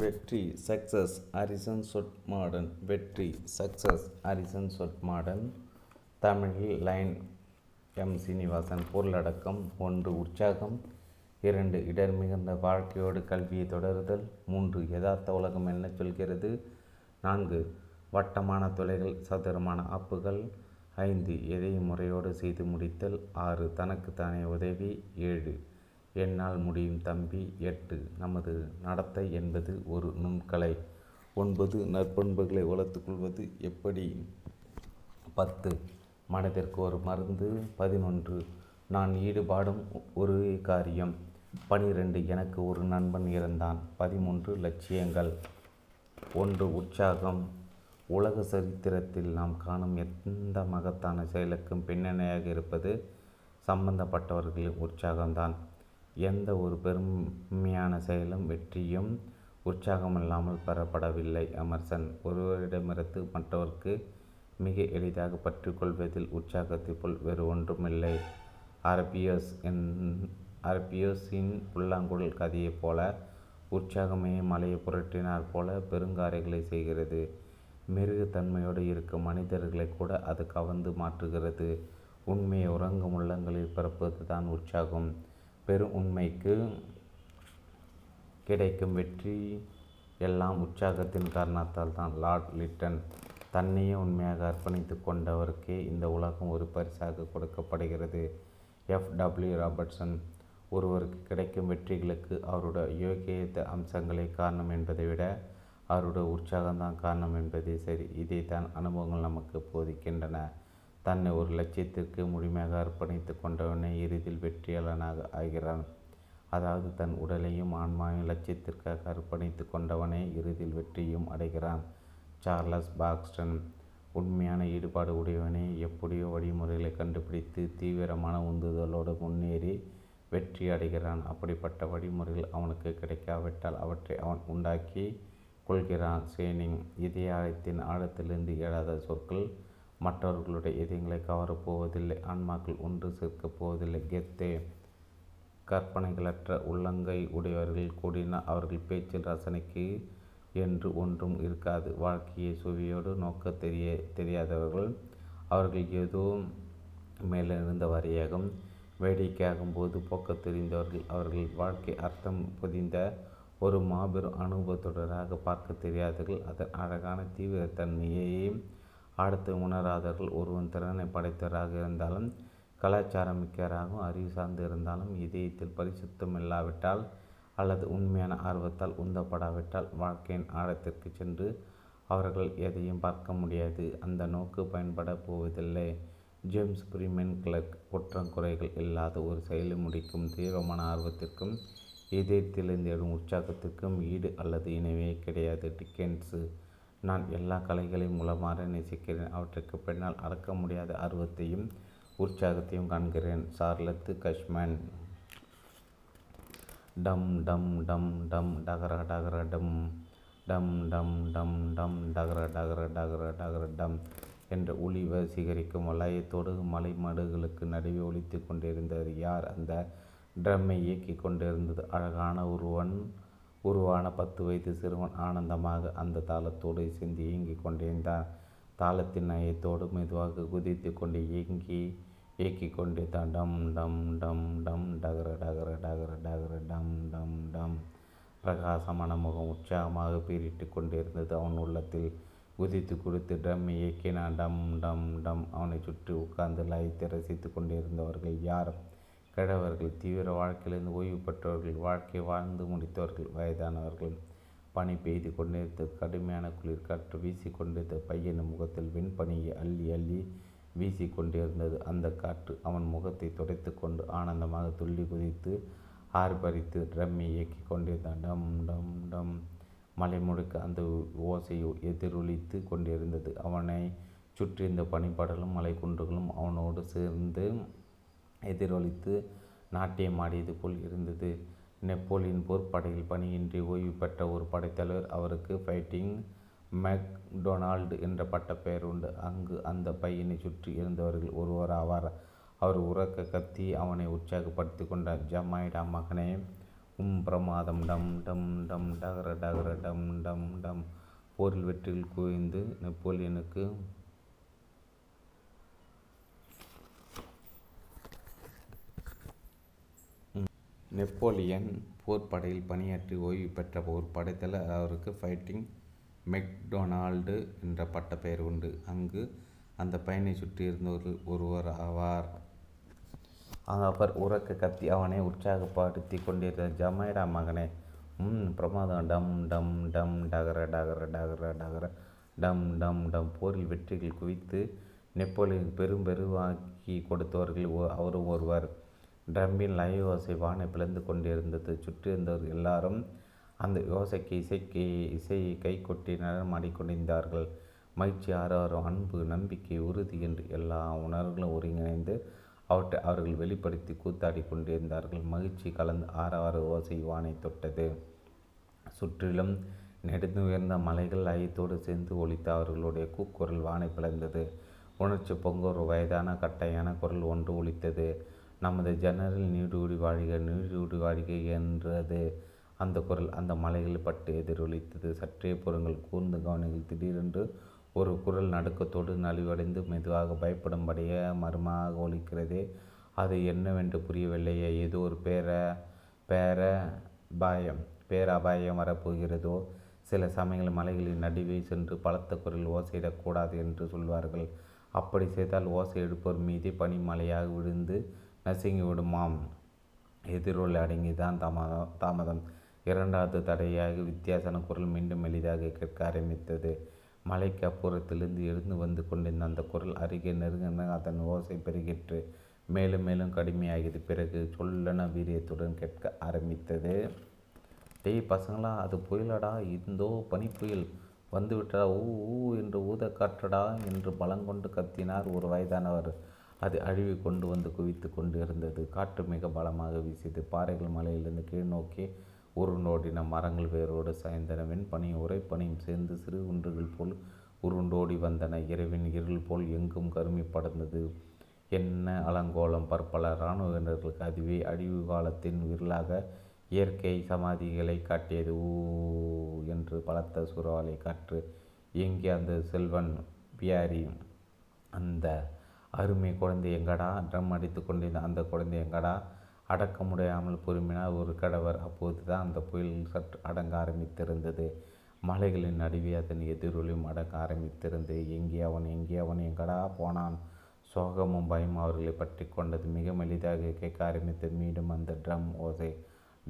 வெற்றி success horizon சொட் மாடன் வெற்றி சக்ஸஸ் ஹரிசன் சொட் மாடன் தமிழில் லைன் எம் சீனிவாசன். பொருளடக்கம் ஒன்று உற்சாகம். இரண்டு இடர் மிகுந்த வாழ்க்கையோடு கல்வியை தொடருதல். மூன்று யதார்த்த உலகம் என்ன சொல்கிறது? நான்கு வட்டமான துளைகள் சதுரமான ஆப்புகள் ஐந்து எதையும் முறையோடு செய்து முடித்தல். ஆறு தனக்கு தானே உதவி. ஏழு என்னால் முடியும் தம்பி. எட்டு. நமது நடத்தை என்பது ஒரு நுண்கலை. ஒன்பது. நற்பண்புகளை வளர்த்துக்கொள்வது எப்படி? பத்து. மனதிற்கு ஒரு மருந்து. பதினொன்று. நான் ஈடுபாடும் ஒரு காரியம். பனிரெண்டு. எனக்கு ஒரு நண்பன் இருந்தான் பதிமூன்று. லட்சியங்கள். ஒன்று. உற்சாகம். உலக சரித்திரத்தில் நாம் காணும் எந்த மகத்தான செயலுக்கும் பின்னணியாக இருப்பது சம்பந்தப்பட்டவர்களின் உற்சாகம்தான். எந்த ஒரு பெருமையான செயலும் வெற்றியும் உற்சாகமில்லாமல் பெறப்படவில்லை. அமர்சன் ஒருவரிடமிருந்து மற்றவருக்கு மிக எளிதாக பற்றிக்கொள்வதில் உற்சாகத்தை போல் வேறு ஒன்றுமில்லை. அரபியோஸ் என் அரபியோஸின் புல்லாங்குழல் கதையைப் போல உற்சாகமே மலையை புரட்டினார் போல பெருங்காரைகளை செய்கிறது. மிருகத்தன்மையோடு இருக்கும் மனிதர்களை கூட அது கவர்ந்து மாற்றுகிறது. உண்மையை உறங்கும் உள்ளங்களில் பிறப்பது தான் உற்சாகம். பெரும் உண்மைக்கு கிடைக்கும் வெற்றி எல்லாம் உற்சாகத்தின் காரணத்தால் தான். லார்ட் லிட்டன் தன்னையே உண்மையாக அர்ப்பணித்து கொண்டவருக்கே இந்த உலகம் ஒரு பரிசாக கொடுக்கப்படுகிறது. எஃப். டபிள்யூ. ராபர்ட்சன் ஒருவருக்கு கிடைக்கும் வெற்றிகளுக்கு அவருடைய யோகியத்த அம்சங்களே காரணம் என்பதை விட அவருடைய உற்சாகம்தான் காரணம் என்பதே சரி. இதைத்தான் அனுபவங்கள் நமக்கு போதிக்கின்றன. தன்னை ஒரு லட்சியத்திற்கு முழுமையாக அர்ப்பணித்து கொண்டவனே இறுதியில் வெற்றியாளனாக ஆகிறான். அதாவது தன் உடலையும் ஆன்மாவையும் லட்சியத்திற்காக அர்ப்பணித்து கொண்டவனே இறுதியில் வெற்றியும் அடைகிறான். சார்லஸ் பாக்ஸ்டன் உண்மையான ஈடுபாடு உடையவனே எப்படியோ வழிமுறைகளை கண்டுபிடித்து தீவிரமான உந்துதலோடு முன்னேறி வெற்றி அடைகிறான். அப்படிப்பட்ட வழிமுறைகள் அவனுக்கு கிடைக்காவிட்டால் அவற்றை அவன் உண்டாக்கி கொள்கிறான். சேனிங் இதய ஆழத்தின் ஆழத்திலிருந்து எழாத சொற்கள் மற்றவர்களுடைய இதயங்களை கவரப்போவதில்லை ஆன்மாக்கள் ஒன்று சேர்க்கப் போவதில்லை. கெத்தே கற்பனைகளற்ற உள்ளங்கை உடையவர்கள் கூடினால் அவர்கள் பேச்சில் ரசனைக்கு என்று ஒன்றும் இருக்காது. வாழ்க்கையை சுவையோடு நோக்க தெரிய தெரியாதவர்கள் அவர்கள் ஏதோ மேலிருந்த வரையாகும் வேடிக்கையாகும் போது போக்க தெரிந்தவர்கள் அவர்கள் வாழ்க்கை அர்த்தம் புதிந்த ஒரு மாபெரும் அனுபவத்துடனாக பார்க்க தெரியாதவர்கள் அதன் அழகான தீவிரத்தன்மையையும் அடுத்து உணராதவர்கள் ஒருவன் திறனை படைத்தவராக இருந்தாலும் கலாச்சாரம் மிக்கவராகவும் அறிவு சார்ந்து இருந்தாலும் இதயத்தில் பரிசுத்தம் இல்லாவிட்டால் அல்லது உண்மையான ஆர்வத்தால் உந்தப்படாவிட்டால் வாழ்க்கையின் ஆழத்திற்கு சென்று அவர்கள் எதையும் பார்க்க முடியாது. அந்த நோக்கு பயன்பட போவதில்லை. ஜேம்ஸ் பிரிமென் கிளர்க் குற்றங்குறைகள் இல்லாத ஒரு செயலை முடிக்கும் தீவிரமான ஆர்வத்திற்கும் இதயத்திலிருந்து எழும் உற்சாகத்திற்கும் ஈடு அல்லது இணைவே கிடையாது. டிக்கென்ஸு நான் எல்லா கலைகளையும் மூலமாக நேசிக்கிறேன். அவற்றுக்கு பின்னால் அறக்க முடியாத ஆர்வத்தையும் உற்சாகத்தையும் காண்கிறேன். சார்லத்து கஷ்மன். டம் டம் டம் டம் டகர டகர டம். டம் டம் டம் டம் டகர டகர டகர டகர டம் என்ற ஒளி வசீகரிக்கும் வளையத்தோடு மலை மடுகளுக்கு நடுவே ஒழித்து கொண்டிருந்தது. யார் அந்த ட்ரம்மை இயக்கி கொண்டிருந்தது? அழகான ஒருவன். உருவான பத்து வயது சிறுவன் ஆனந்தமாக அந்த தாளத்தோடு இசைந்து இயங்கிக் கொண்டிருந்தான். தாளத்தின் நயத்தோடு மெதுவாக குதித்து கொண்டு இயங்கி இயக்கி கொண்டிருந்தான். டம் டம் டம் டம் டகர டகர டகர டகர டம் டம் டம். பிரகாசமான முகம் உற்சாகமாக பீரிட்டு கொண்டிருந்தது அவன் உள்ளத்தில். குதித்து கொடுத்து டம் இயக்கினான் டம் டம் டம். அவனை சுற்றி உட்கார்ந்து லயித்து ரசித்து கொண்டிருந்தவர்கள் யார்? கிழவர்கள் தீவிர வாழ்க்கையிலிருந்து ஓய்வு பெற்றவர்கள் வாழ்க்கை வாழ்ந்து முடித்தவர்கள் வயதானவர்கள் பனி பெய்து கொண்டிருந்த கடுமையான குளிர் காற்று வீசி கொண்டிருந்த பையனின் முகத்தில் வெண்பனியை அள்ளி அள்ளி வீசி கொண்டிருந்தது. அந்த காற்று அவன் முகத்தை துடைத்து கொண்டு ஆனந்தமாக துள்ளி குதித்து ஆர்ப்பரித்து ட்ரம்மை இயக்கி கொண்டிருந்தான். டம் டம் டம். மலை முழுக்க அந்த ஓசையை எதிரொலித்து கொண்டிருந்தது. அவனை சுற்றியிருந்த பனிப்படலும் மலை குன்றுகளும் அவனோடு சேர்ந்து எதிரொலித்து நாட்டியம் ஆடியது போல் இருந்தது. நெப்போலியன் போர்ப்படையில் பணியின்றி ஓய்வு பெற்ற ஒரு படைத்தலைவர் அவருக்கு ஃபைட்டிங் மெக்டொனால்டு என்ற பட்டப்பெயர் உண்டு. அங்கு அந்த பையனை சுற்றி இருந்தவர்கள் ஒருவர் ஆவார். அவர் உறக்க கத்தி அவனை உற்சாகப்படுத்தி கொண்டார். ஜமாயிடா மகனே உம் பிரமாதம். டம் டம் டம் டகர டகர டம் டம் டம். போரில் வெற்றியில் குவிந்து நெப்போலியனுக்கு நெப்போலியன் போர்ப்படையில் பணியாற்றி ஓய்வு பெற்ற ஒரு படைத்தலைவர் அவருக்கு ஃபைட்டிங் மெக்டொனால்டு என்ற பட்டப்பெயர் உண்டு. அங்கு அந்த பையனை ஒரு ஒருவர் ஆவார். அவர் உறக்க கத்தி அவனை உற்சாகப்படுத்தி கொண்டிருந்த ஜமைடா மகனே ம் பிரமாதம் டம் டம் டம் டகர டகர டகர டகர டம் டம் டம் போரில் வெற்றிகள் குவித்து நெப்போலியன் பெரும் பெருவாக்கி கொடுத்தவர்கள் அவரும் ஒருவர். ட்ரம்பின் லைவ் ஓசை வானை பிளந்து கொண்டிருந்தது. சுற்றியிருந்தவர் எல்லாரும் அந்த யோசைக்கு இசைக்கு இசையை கை கொட்டி நடனமாடிக்கொண்டிருந்தார்கள் மகிழ்ச்சி ஆரவாரம் அன்பு நம்பிக்கை உறுதி என்று எல்லா உணர்வுகளும் ஒருங்கிணைந்து அவற்றை அவர்கள் வெளிப்படுத்தி கூத்தாடி கொண்டிருந்தார்கள். மகிழ்ச்சி கலந்து ஆறாறு ஓசை வானை தொட்டது. சுற்றிலும் நெடுந்து உயர்ந்த மலைகள் ஐயத்தோடு சேர்ந்து ஒழித்த அவர்களுடைய கூக்குரல் வானை பிளந்தது. உணர்ச்சி பொங்க ஒரு வயதான கட்டையான குரல் ஒன்று ஒழித்தது நமது ஜன்னலில் நீடுகுடி வாழ்க நீடுகுடி வாழ்க என்றது. அந்த குரல் அந்த மலைகளில் பட்டு எதிரொலித்தது. சற்றே புறங்கள் கூர்ந்து கவனிகள் திடீரென்று ஒரு குரல் நடுக்கத்தோடு நலிவடைந்து மெதுவாக பயப்படும்படியே மர்மமாக ஒலிக்கிறதே. அது என்னவென்று புரியவில்லையே. ஏதோ ஒரு பேர பேர பாயம் பேரபாயம் வரப்போகிறதோ? சில சமயங்கள் மலைகளின் நடுவே சென்று பலத்த குரல் ஓசையிடக்கூடாது என்று சொல்வார்கள். அப்படி செய்தால் ஓசை எடுப்போர் மீது பனிமலையாக விழுந்து நசுங்கி விடுமாம் எதிரொலி அடங்கிதான் தாமதம் தாமதம். இரண்டாவது தடையாக வித்தியாசன குரல் மீண்டும் எளிதாக கேட்க ஆரம்பித்தது. மலைக்கு அப்புறத்திலிருந்து எழுந்து வந்து கொண்டிருந்த அந்த குரல் அருகே நெருங்கின அதன் ஓசை பெருகிற்று. மேலும் மேலும் கடுமையாகியது. பிறகு சொல்லன வீரியத்துடன் கேட்க ஆரம்பித்தது. டேய் பசங்களா அது புயலடா. இந்தோ பனிப்புயல். வந்துவிட்டடா. ஊ ஊ என்று ஊத காற்றடா என்று பலங்கொண்டு கத்தினார் ஒரு வயதானவர். அது அழிவு கொண்டு வந்து குவித்து கொண்டு இருந்தது. காற்று மிக பலமாக வீசியது. பாறைகள் மலையிலிருந்து கீழ் நோக்கி உருண்டோடின மரங்கள் வேரோடு சாய்ந்தன. வெண்பனியும் உரைப்பனியும் சேர்ந்து சிறு குன்றுகள் போல் உருண்டோடி வந்தன. இரவின் இருள் போல் எங்கும் கருமி படர்ந்தது. என்ன அலங்கோலம் பற்பல இராணுவ வீரர்களுக்கு அதுவே அழிவு காலத்தின் விரலாக இயற்கை சமாதிகளை காட்டியது. ஊ என்று பலத்த சூறாவளி காற்று எங்கே அந்த செல்வன் பியாரி அந்த அருமை குழந்தை எங்கடா? ட்ரம் அடித்து கொண்டிருந்த அந்த குழந்தை எங்கடா? அடக்க முடியாமல் பொறுமினார் ஒரு கடவர். அப்போது தான் அந்த புயல் சற்று அடங்க ஆரம்பித்திருந்தது. மலைகளின் நடுவே அதன் எதிரொலியும் அடங்க ஆரம்பித்திருந்தது. எங்கே அவன்? எங்கே அவன்? எங்கடா போனான்? சோகமும் பயம் அவர்களை பற்றி கொண்டது மிக மெலிதாக கேட்க ஆரம்பித்தது. மீண்டும் அந்த ட்ரம் ஓசை.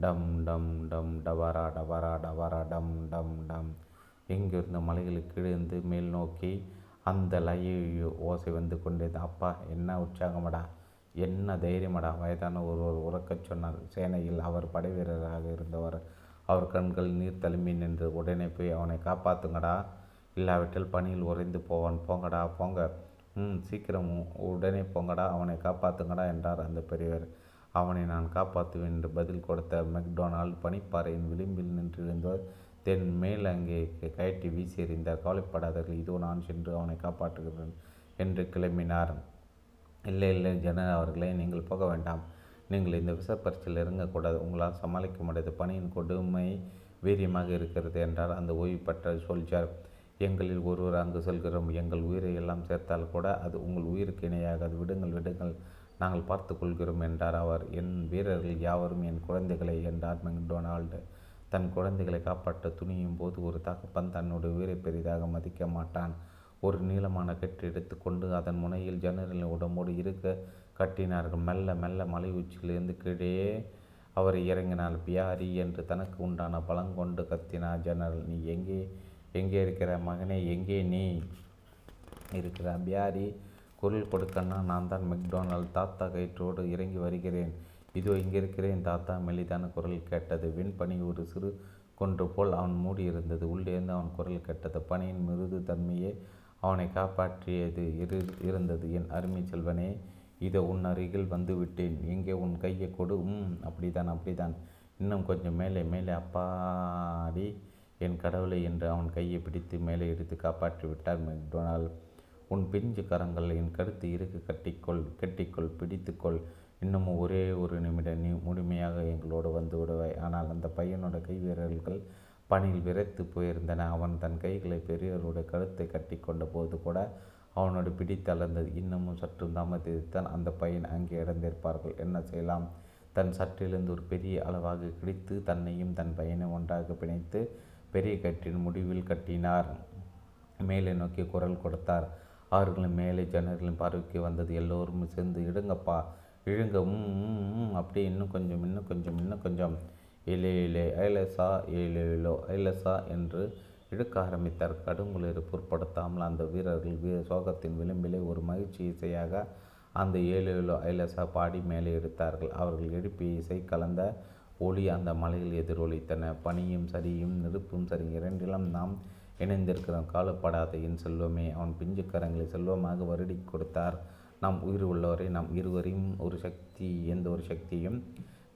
டம் டம் டம் டவரா டவரா டவரா டம் டம் டம். எங்கிருந்த மலைகளுக்கு இழுந்து மேல் நோக்கி அந்த லய ஓசை வந்து கொண்டது. அப்பா என்ன உற்சாகமடா? என்ன தைரியமடா? வயதான ஒருவர் உறக்கச் சொன்னார். சேனையில் அவர் படை வீரராக இருந்தவர். அவர் கண்கள் நீர் தழும்பி நின்று உடனே போய் அவனை காப்பாற்றுங்கடா இல்லாவிட்டால் பணியில் உறைந்து போவான். போங்கடா போங்க. ம் சீக்கிரம் உடனே போங்கடா. அவனை காப்பாற்றுங்கடா என்றார் அந்த பெரியவர். அவனை நான் காப்பாற்றுவேன் என்று பதில் கொடுத்த மெக்டொனால்ட் பனிப்பாறையின் விளிம்பில் நின்றிருந்தவர். தென் மேல் அங்கே கயட்டி வீசி எறிந்தார் கவலைப்படாதீர்கள் இதோ நான் சென்று அவனை காப்பாற்றுகிறேன் என்று கிளம்பினார். இல்லை இல்லை ஜெனரல் அவர்களே நீங்கள் போக வேண்டாம். நீங்கள் இந்த விசப்பரிசில் இறங்கக்கூடாது. உங்களால் சமாளிக்க முடியாது பணியின் கொடுமை வீரியமாக இருக்கிறது என்றார் அந்த ஓய்வு பெற்ற சொல்ஜார் எங்களில் ஒருவர் அங்கு செல்கிறோம். எங்கள் உயிரை எல்லாம் சேர்த்தால் கூட அது உங்கள் உயிருக்கு இணையாகாது. விடுங்கள் விடுங்கள். நாங்கள் பார்த்து கொள்கிறோம் என்றார் அவர். என் வீரர்கள் யாவரும் என் குழந்தைகளை என்றார் மெக்டொனால்டு. தன் குழந்தைகளை காப்பாற்ற துணியும் போது ஒரு தகப்பன் தன்னுடைய உயிரை பெரிதாக மதிக்க மாட்டான். ஒரு நீளமான கட்டு எடுத்துக்கொண்டு அதன் முனையில் ஜன்னலின் உடம்போடு இருக்க கட்டினார்கள். மெல்ல மெல்ல மலை உச்சியிலிருந்து கீழே அவர் இறங்கினார் பியாரி என்று தனக்கு உண்டான பலங்கொண்டு கத்தினார் ஜெனரல் நீ எங்கே எங்கே இருக்கிற மகனே எங்கே நீ இருக்கிற பியாரி குரல் கொடுக்கன்னா நான் தான் மெக்டொனால். தாத்தா கயிற்றோடு இறங்கி வருகிறேன். இதோ இங்கே இருக்கிறேன் தாத்தா. மெலிதான குரல் கேட்டது. விண்பனி ஒரு சிறு கொன்று போல் அவன் மூடியிருந்தது. உள்ளேருந்து அவன் குரல் கேட்டது. பனியின் மிருது தன்மையே அவனை காப்பாற்றியது இரு இருந்தது. என் அருமை செல்வனே இதோ உன் அருகில் வந்து விட்டேன் எங்கே உன் கையை கொடு. ம் அப்படிதான் அப்படிதான் இன்னும் கொஞ்சம் மேலே மேலே அப்பாடி. என் கடவுளை என்று அவன் கையை பிடித்து மேலே எடுத்து காப்பாற்றி விட்டார் மெக்டொனால் உன் பிஞ்சு கரங்கள் என் கருத்து இருக்கு கட்டிக்கொள் கட்டிக்கொள் பிடித்துக்கொள். இன்னமும் ஒரே ஒரு நிமிடம் நீ முழுமையாக எங்களோடு வந்து விடுவாய். ஆனால் அந்த பையனோட கை வீரர்கள் பணியில் விரைத்து போயிருந்தன. அவன் தன் கைகளை பெரியவருடைய கழுத்தை கட்டி கொண்ட போது கூட அவனோடு பிடித்தளர்ந்தது. இன்னமும் சற்று தாமதித்தான் அந்த பையன் அங்கே இடந்திருப்பார்கள் என்ன செய்யலாம்? தன் சற்றிலிருந்து ஒரு பெரிய அளவாக கிடித்து தன்னையும் தன் பையனை ஒன்றாக பிணைத்து பெரிய கட்டின் முடிவில் கட்டினார். மேலே நோக்கி குரல் கொடுத்தார். அவர்களும் மேலே ஜனர்களின் பார்வைக்கு வந்தது எல்லோரும் சேர்ந்து இடுங்கப்பா இழுங்க ம் இன்னும் கொஞ்சம் இன்னும் கொஞ்சம் இன்னும் கொஞ்சம். இலே இலே ஐலசா ஏலேலோ ஐலசா என்று இழுக்க ஆரம்பித்தார். கடுங்குளிர் பொருட்படுத்தாமல் அந்த வீரர்கள் வீர சோகத்தின் விளிம்பிலே ஒரு மகிழ்ச்சி இசையாக அந்த ஏழு ஏழு ஐலசா பாடி மேலே எடுத்தார்கள் அவர்கள் எழுப்பிய இசை கலந்த ஒளி அந்த மலையில் எதிரொலித்தன. பனியும் சரியும் நெருப்பும் சரி இரண்டிலும் நாம் இணைந்திருக்கிறோம். காலப்படாத என் செல்வமே. அவன் பிஞ்சு கரங்களை செல்வமாக வருடி கொடுத்தார். நாம் உயிர் உள்ளவரை நாம் இருவரையும் ஒரு சக்தி எந்த ஒரு சக்தியும்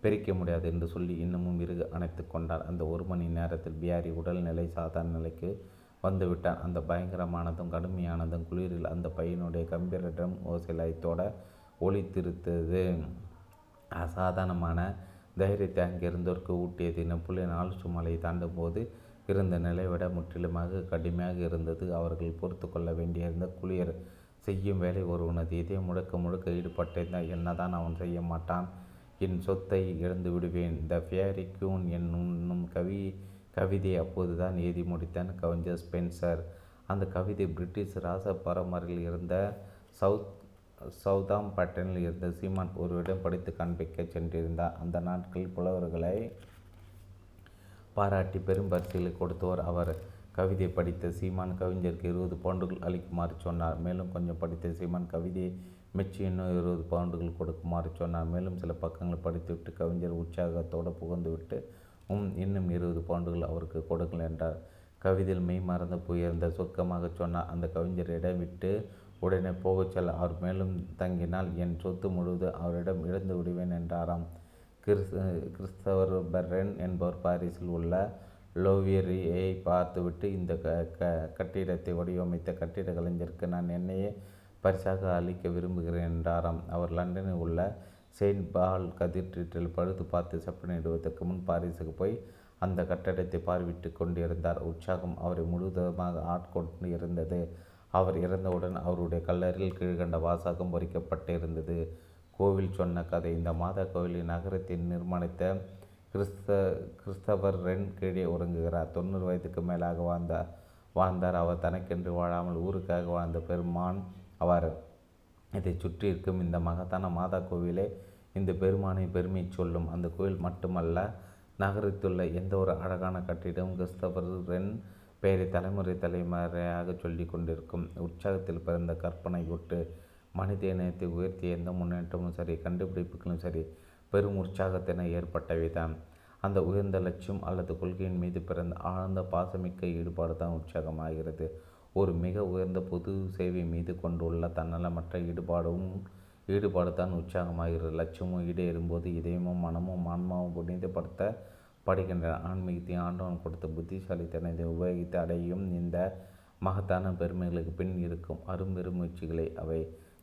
பிரிக்க முடியாது என்று சொல்லி இன்னமும் இறுக அணைத்து கொண்டார். அந்த ஒரு மணி நேரத்தில் பியாரி உடல்நிலை சாதாரண நிலைக்கு வந்துவிட்டான். அந்த பயங்கரமானதும் கடுமையானதும் குளிரில் அந்த பையனுடைய கம்பீர ட்ரம் ஓசைலயத்தோட ஒளித்திருத்தது அசாதாரணமான தைரியத்தை அங்கிருந்தோருக்கு ஊட்டியது. நெப்புலியன் ஆல்சு மலையை தாண்டும் போது இருந்த நிலை விட முற்றிலுமாக கடுமையாக இருந்தது. அவர்கள் பொறுத்து கொள்ள வேண்டியிருந்த குளிர் செய்யும் வேலை ஒருவனது இதே முழுக்க முழுக்க ஈடுபட்டிருந்தால் என்னதான் அவன் செய்ய மாட்டான்? என் சொத்தை இழந்து விடுவேன். த ஃபியரி கியூன் என்னும் கவி கவிதை அப்போதுதான் எழுதி முடித்தான் கவிஞர் ஸ்பென்சர். அந்த கவிதை பிரிட்டிஷ் ராச பரம்பரையில் இருந்த சவுத் சவுதாம் பட்டனில் இருந்த சீமான் ஒருவரிடம் படித்து காண்பிக்க சென்றிருந்தார். அந்த நாட்களில் புலவர்களை பாராட்டி பெரும் பரிசுகளை கொடுத்தவர் அவர். கவிதை படித்த சீமான் கவிஞருக்கு இருபது பவுண்டுகள் அளிக்குமாறு சொன்னார். மேலும் கொஞ்சம் படித்த சீமான் கவிதையை மெச்சி இன்னும் இருபது பவுண்டுகள் கொடுக்குமாறு சொன்னார். மேலும் சில பக்கங்களை படித்துவிட்டு கவிஞர் உற்சாகத்தோடு புகுந்துவிட்டு உம் இன்னும் இருபது பவுண்டுகள் அவருக்கு கொடுங்கள் என்றார். கவிதையில் மெய் மறந்து போயிருந்த சொர்க்கமாக சொன்னார். அந்த கவிஞரிடம் விட்டு உடனே போகச் செல்ல அவர் மேலும் தங்கினால் என் சொத்து முழுவதும் அவரிடம் இழந்து விடுவேன் என்றாராம். கிறிஸ் கிறிஸ்தவர் பெர்ரென் என்பவர் பாரிஸில் உள்ள லோவியரியை பார்த்துவிட்டு இந்த க க கட்டிடத்தை வடிவமைத்த கட்டிட கலைஞருக்கு நான் என்னையே பரிசாக அளிக்க விரும்புகிறேன் என்றாராம். அவர் லண்டனில் உள்ள செயின்ட் பால் கதீட்ரலில் பழுது பார்த்து செப்பனிடுவதற்கு முன் பாரிஸுக்கு போய் அந்த கட்டடத்தை பார்வையிட்டு கொண்டிருந்தார். உற்சாகம் அவரை முழுவதுமாக ஆட்கொண்டு இருந்தது. அவர் இறந்தவுடன் அவருடைய கல்லறையில் கீழ்கண்ட வாசகம் பொறிக்கப்பட்டிருந்தது. கோவில் சொன்ன கதை இந்த மாதா கோவிலின் நகரத்தின் நிர்மாணித்த கிறிஸ்த கிறிஸ்தவர் ரென் கீழே உறங்குகிறார். தொண்ணூறு வயதுக்கு மேலாக வாழ்ந்தார் வாழ்ந்தார். அவர் தனக்கென்று வாழாமல் ஊருக்காக வாழ்ந்த பெருமான் அவர். இதை சுற்றி இருக்கும் இந்த மகத்தான மாதா கோவிலே இந்த பெருமானை பெருமை சொல்லும். அந்த கோவில் மட்டுமல்ல நகரத்துள்ள எந்த ஒரு அழகான கட்டிடம் கிறிஸ்தவர் ரென் பெயரை தலைமுறை தலைமுறையாக சொல்லி கொண்டிருக்கும். உற்சாகத்தில் பிறந்த கற்பனை ஒட்டு மனித இனத்தை உயர்த்திய எந்த முன்னேற்றமும் சரி கண்டுபிடிப்புகளும் சரி பெரும் உற்சாகத்தின ஏற்பட்ட விதம். அந்த உயர்ந்த லட்சியம் அல்லது கொள்கையின் மீது பிறந்த ஆழ்ந்த பாசமிக்க ஈடுபாடு தான் உற்சாகமாகிறது. ஒரு மிக உயர்ந்த பொது சேவை மீது கொண்டுள்ள தன்னலமற்ற ஈடுபாடும் ஈடுபாடு தான் உற்சாகமாகிறது. லட்சியமும் ஈடேறும்போது இதயமும் மனமும் ஆன்மாவும் புனிதப்படுத்த படுகின்றன. ஆன்மீகத்தையும் ஆண்டவன் கொடுத்த புத்திசாலித்தனத்தை உபயோகித்து அடையும் இந்த மகத்தான பெருமைகளுக்கு பின் இருக்கும் அரும்பெரும் முயற்சிகளை அவை.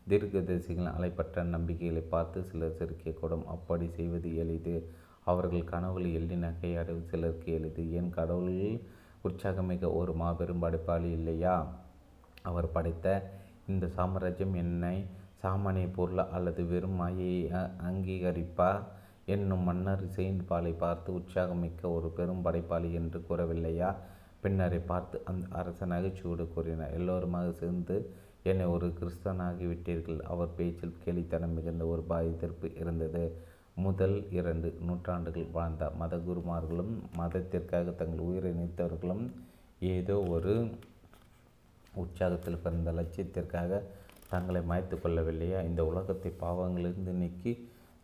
தீர்க்கதரிசிகள் அலைப்பற்ற நம்பிக்கைகளை பார்த்து சிலர் சிரிக்கக்கூடும் அப்படி செய்வது எளிது. அவர்கள் கனவுகளை எள்ளி நகையாடுவது சிலருக்கு எளிது. ஏன் கடவுள் உற்சாகமிக்க ஒரு மாபெரும் படைப்பாளி இல்லையா? அவர் படைத்த இந்த சாம்ராஜ்யம் என்னை சாமானிய பொருள் அல்லது வெறும் மாயை அங்கீகரிப்பா? என்னும் மன்னர் இசையின் பாலை பார்த்து உற்சாகமிக்க ஒரு பெரும் படைப்பாளி என்று கூறவில்லையா? பின்னரை பார்த்து அந்த அரசன் நகைச்சுவோடு கூறினார். எல்லோருமாக சேர்ந்து என்னை ஒரு கிறிஸ்தனாகிவிட்டீர்கள் அவர் பேச்சில் கேலித்தனம் மிகுந்த ஒரு பாதித்திருப்பு இருந்தது. முதல் இரண்டு நூற்றாண்டுகள் வாழ்ந்த மதகுருமார்களும் மதத்திற்காக தங்கள் உயிரை நீத்தவர்களும் ஏதோ ஒரு உற்சாகத்தில் பிறந்த லட்சியத்திற்காக தங்களை மாய்த்து கொள்ளவில்லையா? இந்த உலகத்தை பாவங்களிலிருந்து நீக்கி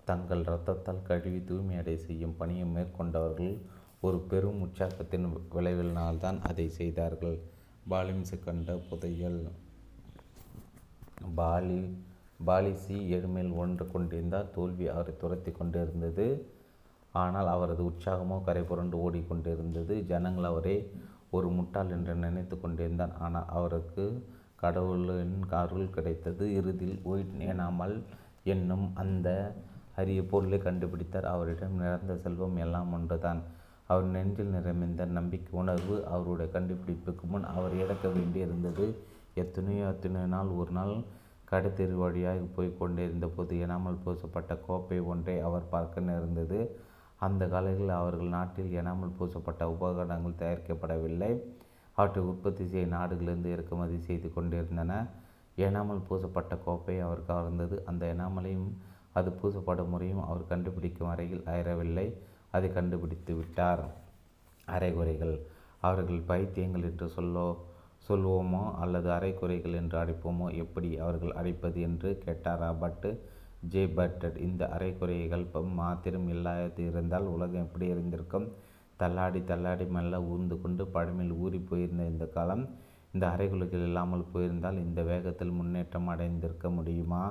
தங்கள் இரத்தத்தால் கழுவி தூய்மையடை செய்யும் பணியை மேற்கொண்டவர்கள் ஒரு பெரும் உற்சாகத்தின் விளைவினால்தான் அதை செய்தார்கள். பாலிம்சு கண்ட புதையல் பாலி பாலிசி ஏழ்மையில் ஒன்று கொண்டிருந்தார் தோல்வி அவரை துரத்தி கொண்டிருந்தது. ஆனால் அவரது உற்சாகமோ கரை புரண்டு ஓடிக்கொண்டிருந்தது ஜனங்கள் அவரே ஒரு முட்டாள் என்று நினைத்து கொண்டிருந்தான். ஆனால் அவருக்கு கடவுளின் அருள் கிடைத்தது. இறுதியில் ஒயிட் ஏனாமல் என்னும் அந்த அரிய பொருளை கண்டுபிடித்தார். அவரிடம் நிறந்த செல்வம் எல்லாம் ஒன்றுதான். அவர் நெஞ்சில் நிறைந்த நம்பிக்கை உணர்வு அவருடைய கண்டுபிடிப்புக்கு முன் அவர் இழக்க வேண்டியிருந்தது. எத்தனையோ எத்தனையோ நாள் ஒரு நாள் கடைத்தெரு வழியாக போய் கொண்டிருந்த போது எனாமல் பூசப்பட்ட கோப்பை ஒன்றை அவர் பார்க்க நேர்ந்தது. அந்த காலத்தில் அவர்கள் நாட்டில் எனாமல் பூசப்பட்ட உபகரணங்கள் தயாரிக்கப்படவில்லை. அவற்றை உற்பத்தி செய்ய நாடுகளிலிருந்து இறக்குமதி செய்து கொண்டிருந்தன. எனாமல் பூசப்பட்ட கோப்பை அவர் கவர்ந்தது. அந்த எனாமலையும் அது பூசப்படும் முறையும் அவர் கண்டுபிடிக்கும் வரையில் அயரவில்லை. அதை கண்டுபிடித்து விட்டார். அரைகுறைகள். அவர்கள் பைத்தியங்கள் என்று சொல்லோ சொல்வோமோ அல்லது அரைக்குறைகள் என்று அழைப்போமோ எப்படி அவர்கள் அழைப்பது என்று கேட்டார்? ராபர்ட் ஜே பட்டட் இந்த அரைக்குறைகள் மாத்திரம் இல்லாது இருந்தால் உலகம் எப்படி இருந்திருக்கும்? தள்ளாடி தள்ளாடி மெல்ல ஊர்ந்து கொண்டு பழமையில் ஊறி போயிருந்த இந்த காலம் இந்த அறைகுலைகள் இல்லாமல் போயிருந்தால் இந்த வேகத்தில் முன்னேற்றம் அடைந்திருக்க முடியுமா?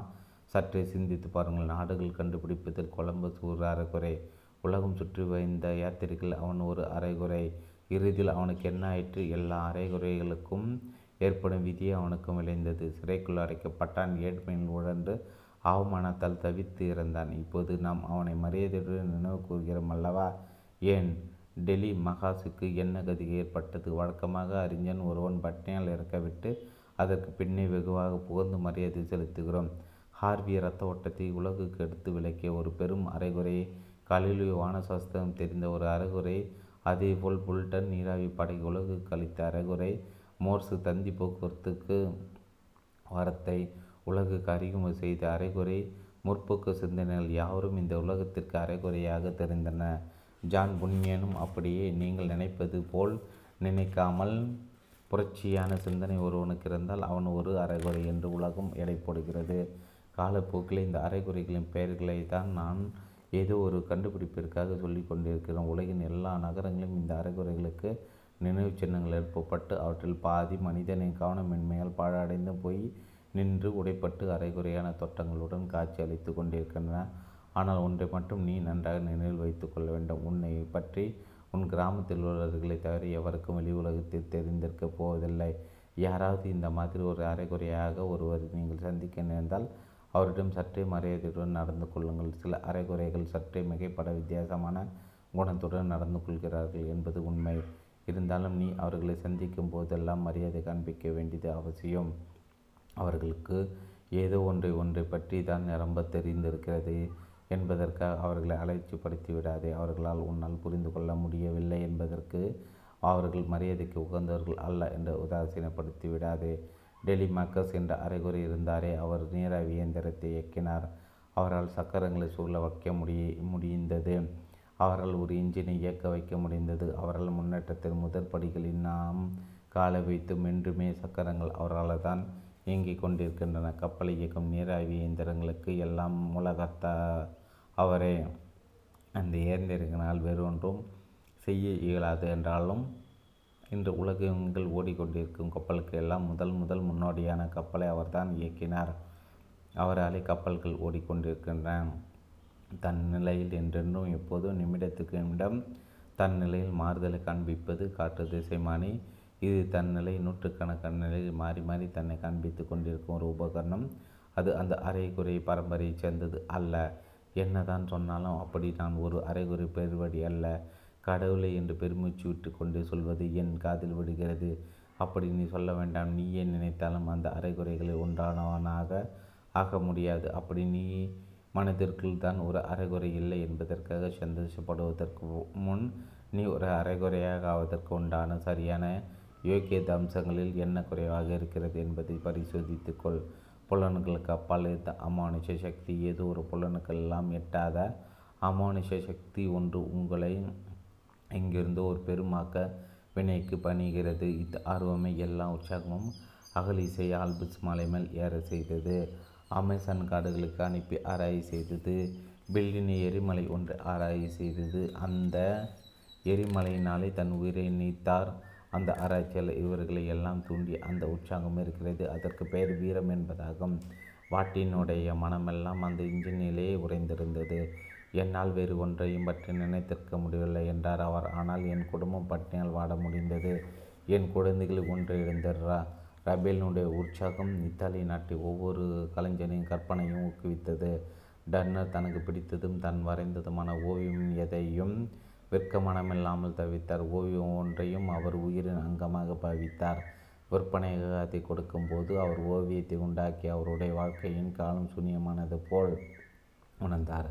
சற்றே சிந்தித்து பாருங்கள். நாடுகள் கண்டுபிடிப்பதில் கொலம்பஸ் ஒரு அரைக்குறை உலகம் சுற்றி வைந்த யாத்திரைகள் அவன் ஒரு அரைகுறை. இறுதியில் அவனுக்கு என்ன ஆயிற்று? எல்லா அறைகுறைகளுக்கும் ஏற்படும் விதியை அவனுக்கும் விளைந்தது. சிறைக்குள் அடைக்கப்பட்டான் ஏழ்மையில் உழன்று அவமானத்தால் தவித்து இறந்தான். இப்போது நாம் அவனை மரியாதையுடன் நினைவு கூறுகிறோம் அல்லவா? ஏன்? டெல்லி மகாசுக்கு என்ன கதி ஏற்பட்டது? வழக்கமாக அறிஞன் ஒருவன் பட்டினியால் இறக்கவிட்டு அதற்கு பின்னே வெகுவாக புகழ்ந்து மரியாதை செலுத்துகிறோம். ஹார்வி இரத்த ஓட்டத்தை உலகுக்கு எடுத்து விளக்கிய ஒரு பெரும் அரைகுறையை கலிலியோ வானசாஸ்திரம் தெரிந்த ஒரு அரைகுறை அதேபோல் புல்டன் நீராவி படை உலகுக்கு அளித்த அரைகுறை மோர்சு தந்தி போக்குவரத்துக்கு வரத்தை உலகுக்கு அறிமுகம் செய்த அரைகுறை முற்போக்கு சிந்தனைகள் யாவரும் இந்த உலகத்திற்கு அரைகுறையாக தெரிந்தன. ஜான் புன்யனும் அப்படியே நீங்கள் நினைப்பது போல் நினைக்காமல் புரட்சியான சிந்தனை ஒருவனுக்கு இருந்தால் அவன் ஒரு அரைகுறை என்று உலகம் எடை போடுகிறது. காலப்போக்கில் இந்த அரைகுறைகளின் பெயர்களை தான் நான் ஏதோ ஒரு கண்டுபிடிப்பிற்காக சொல்லி கொண்டிருக்கிறோம் உலகின் எல்லா நகரங்களிலும் இந்த அரைகுறைகளுக்கு நினைவு சின்னங்கள் எழுப்பப்பட்டு அவற்றில் பாதி மனிதனின் கவனமின்மையால் பாழடைந்து போய் நின்று உடைப்பட்டு அரைகுறையான தோட்டங்களுடன் காட்சி அளித்து கொண்டிருக்கின்றன. ஆனால் ஒன்றை மட்டும் நீ நன்றாக நினைவில் வைத்து கொள்ள வேண்டும். உன்னை பற்றி உன் கிராமத்தில் உள்ளவர்களை தவிர எவருக்கும் வெளி உலகத்தில் தெரிந்திருக்கப் போவதில்லை. யாராவது இந்த மாதிரி ஒரு அரைகுறையாக ஒருவர் நீங்கள் சந்திக்க நேர்ந்தால் அவரிடம் சற்றே மரியாதையுடன் நடந்து கொள்ளுங்கள். சில அரைகுறைகள் சற்றே மிகைப்பட வித்தியாசமான குணத்துடன் நடந்து கொள்கிறார்கள் என்பது உண்மை. இருந்தாலும் நீ அவர்களை சந்திக்கும் போதெல்லாம் மரியாதை காண்பிக்க வேண்டியது அவசியம். அவர்களுக்கு ஏதோ ஒன்றை ஒன்றை பற்றி தான் நிரம்ப தெரிந்திருக்கிறது என்பதற்காக அவர்களை அலைச்சிப்படுத்தி விடாதே. அவர்களால் உன்னால் புரிந்து கொள்ள முடியவில்லை என்பதற்கு அவர்கள் மரியாதைக்கு உகந்தவர்கள் அல்ல என்று உதாசீனப்படுத்தி விடாதே. டெல்லி மக்கஸ் என்ற அறைகுறி இருந்தாரே அவர் நீராவி இயந்திரத்தை இயக்கினார். அவரால் சக்கரங்களை சூழ வைக்க முடிய முடிந்தது. அவரால் ஒரு இன்ஜினை இயக்க வைக்க முடிந்தது. அவரால் முன்னேற்றத்தின் முதற் படிகளில் நாம் காலை வைத்து மென்றுமே சக்கரங்கள் அவரால் தான் இயங்கிக் கொண்டிருக்கின்றன. கப்பலை இயக்கும் நீராவி இயந்திரங்களுக்கு எல்லாம் உலகத்த அவரே. அந்த இயந்திரங்களால் வேறொன்றும் செய்ய இயலாது என்றாலும் இன்று உலகங்கள் ஓடிக்கொண்டிருக்கும் கப்பலுக்கு எல்லாம் முதல் முதல் முன்னோடியான கப்பலை அவர்தான் இயக்கினார். அவராலே கப்பல்கள் ஓடிக்கொண்டிருக்கின்றன. தன் நிலையில் என்றென்றும் எப்போதும் நிமிடத்துக்கு நிமிடம் தன் நிலையில் மாறுதலை காண்பிப்பது காற்று திசைமானி. இது தன் நிலை நூற்றுக்கணக்கான நிலையில் மாறி மாறி தன்னை காண்பித்து கொண்டிருக்கும் ஒரு உபகரணம். அது அந்த அரைகுறை பரம்பரையைச் சேர்ந்தது அல்ல. என்னதான் சொன்னாலும் அப்படி நான் ஒரு அரைகுறை பெருவடி அல்ல. கடவுளை என்று பெருமூச்சு விட்டு கொண்டு சொல்வது என் காதில் விடுகிறது அப்படி நீ சொல்ல வேண்டாம். நீயே நினைத்தாலும் அந்த அரைகுறைகளை உண்டானவனாக ஆக முடியாது. அப்படி நீ மனதிற்குள் தான் ஒரு அரைகுறை இல்லை என்பதற்காக சந்தோஷப்படுவதற்கு முன் நீ ஒரு அரைகுறையாக ஆவதற்கு உண்டான சரியான யோக்கியத அம்சங்களில் என்ன குறைவாக இருக்கிறது என்பதை பரிசோதித்துக்கொள் புலன்களுக்கு அப்பால் இருந்த அமானுஷ சக்தி ஏதோ ஒரு புலனுக்கெல்லாம் எட்டாத அமானுஷ சக்தி ஒன்று உங்களை இங்கிருந்து ஒரு பெருமாக்க வினைக்கு பணிகிறது. இந்த ஆர்வமே எல்லா உற்சாகமும் அகலிசை ஆல்பஸ் மலை மேல் ஏற செய்தது. அமேசான் காடுகளுக்கு அனுப்பி ஆராய்ச்சி செய்தது. பில்லினி எரிமலை ஒன்று ஆராய்ச்சி செய்தது. அந்த எரிமலையினாலே தன் உயிரை நீத்தார். அந்த ஆராய்ச்சியால் இவர்களை எல்லாம் தூண்டி அந்த உற்சாகம் இருக்கிறது. அதற்கு பெயர் வீரம் என்பதாகும். வாட்டினுடைய மனமெல்லாம் அந்த இன்ஜினிலே உறைந்திருந்தது. என்னால் வேறு ஒன்றையும் பற்றி நினைத்திருக்க முடியவில்லை என்றார் அவர். ஆனால் என் குடும்பம் பட்டினியால் வாட முடிந்தது. என் குழந்தைகள் ஒன்று இழந்தார் ரபேலினுடைய உற்சாகம் இத்தாலி நாட்டை ஒவ்வொரு கலைஞனின் கற்பனையும் ஊக்குவித்தது. டன்னர் தனக்கு பிடித்ததும் தன் வரைந்ததுமான ஓவியம் எதையும் விற்க மனமில்லாமல் தவித்தார். ஓவியம் ஒன்றையும் அவர் உயிரின் அங்கமாக பாவித்தார். விற்பனையாக அதை கொடுக்கும்போது அவர் ஓவியத்தை உண்டாக்கி அவருடைய வாழ்க்கையின் காலம் சூன்யமானது போல் உணர்ந்தார்.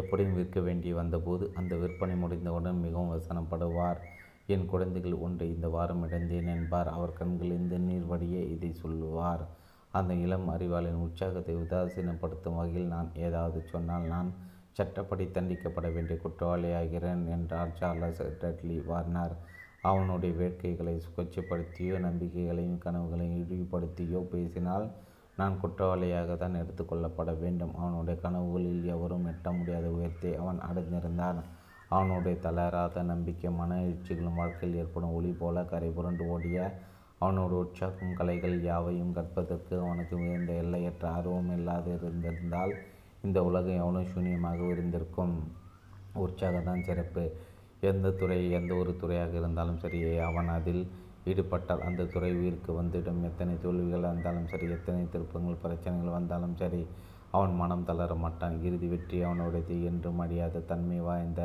எப்படியும் விற்க வேண்டி வந்தபோது அந்த விற்பனை முடிந்தவுடன் மிகவும் வசனப்படுவார். என் குழந்தைகள் ஒன்று இந்த வாரம் இழந்தேன் என்பார். அவர் கண்களிலிருந்து நீர் வடிய இதை சொல்லுவார். அந்த இளம் அறிவாளின் உற்சாகத்தை உதாசீனப்படுத்தும் வகையில் நான் ஏதாவது சொன்னால் நான் சட்டப்படி தண்டிக்கப்பட வேண்டிய குற்றவாளியாகிறேன் என்றார் சார்லஸ் டட்லி வார்னார். அவனுடைய வேட்கைகளை கொச்சைப்படுத்தியோ நம்பிக்கைகளையும் கனவுகளையும் இழிவுபடுத்தியோ பேசினால் நான் குற்றவாளியாக தான் எடுத்துக்கொள்ளப்பட வேண்டும். அவனுடைய கனவுகளில் எவரும் எட்ட முடியாத உயர்த்தை அவன் அடைந்திருந்தான். அவனுடைய தளராத நம்பிக்கை மன எழுச்சிகளும் வாழ்க்கையில் ஏற்படும் ஒளி போல கரை புரண்டு ஓடிய அவனோட உற்சாகம் கலைகள் யாவையும் கற்பதற்கு அவனுக்கு மிகுந்த எல்லையற்ற ஆர்வம் இல்லாது இருந்திருந்தால் இந்த உலகம் எவ்வளோ சூன்யமாக இருந்திருக்கும். உற்சாகம்தான் சிறப்பு. எந்த துறை எந்த ஒரு துறையாக இருந்தாலும் சரி அவன் அதில் ஈடுபட்டால் அந்த துறை உயிருக்கு வந்துவிடும் எத்தனை தோல்விகள் வந்தாலும் சரி எத்தனை திருப்பங்கள் பிரச்சனைகள் வந்தாலும் சரி அவன் மனம் தளர மாட்டான். இறுதி வெற்றி அவனுடையது என்றும் அடியாத தன்மை வாய்ந்த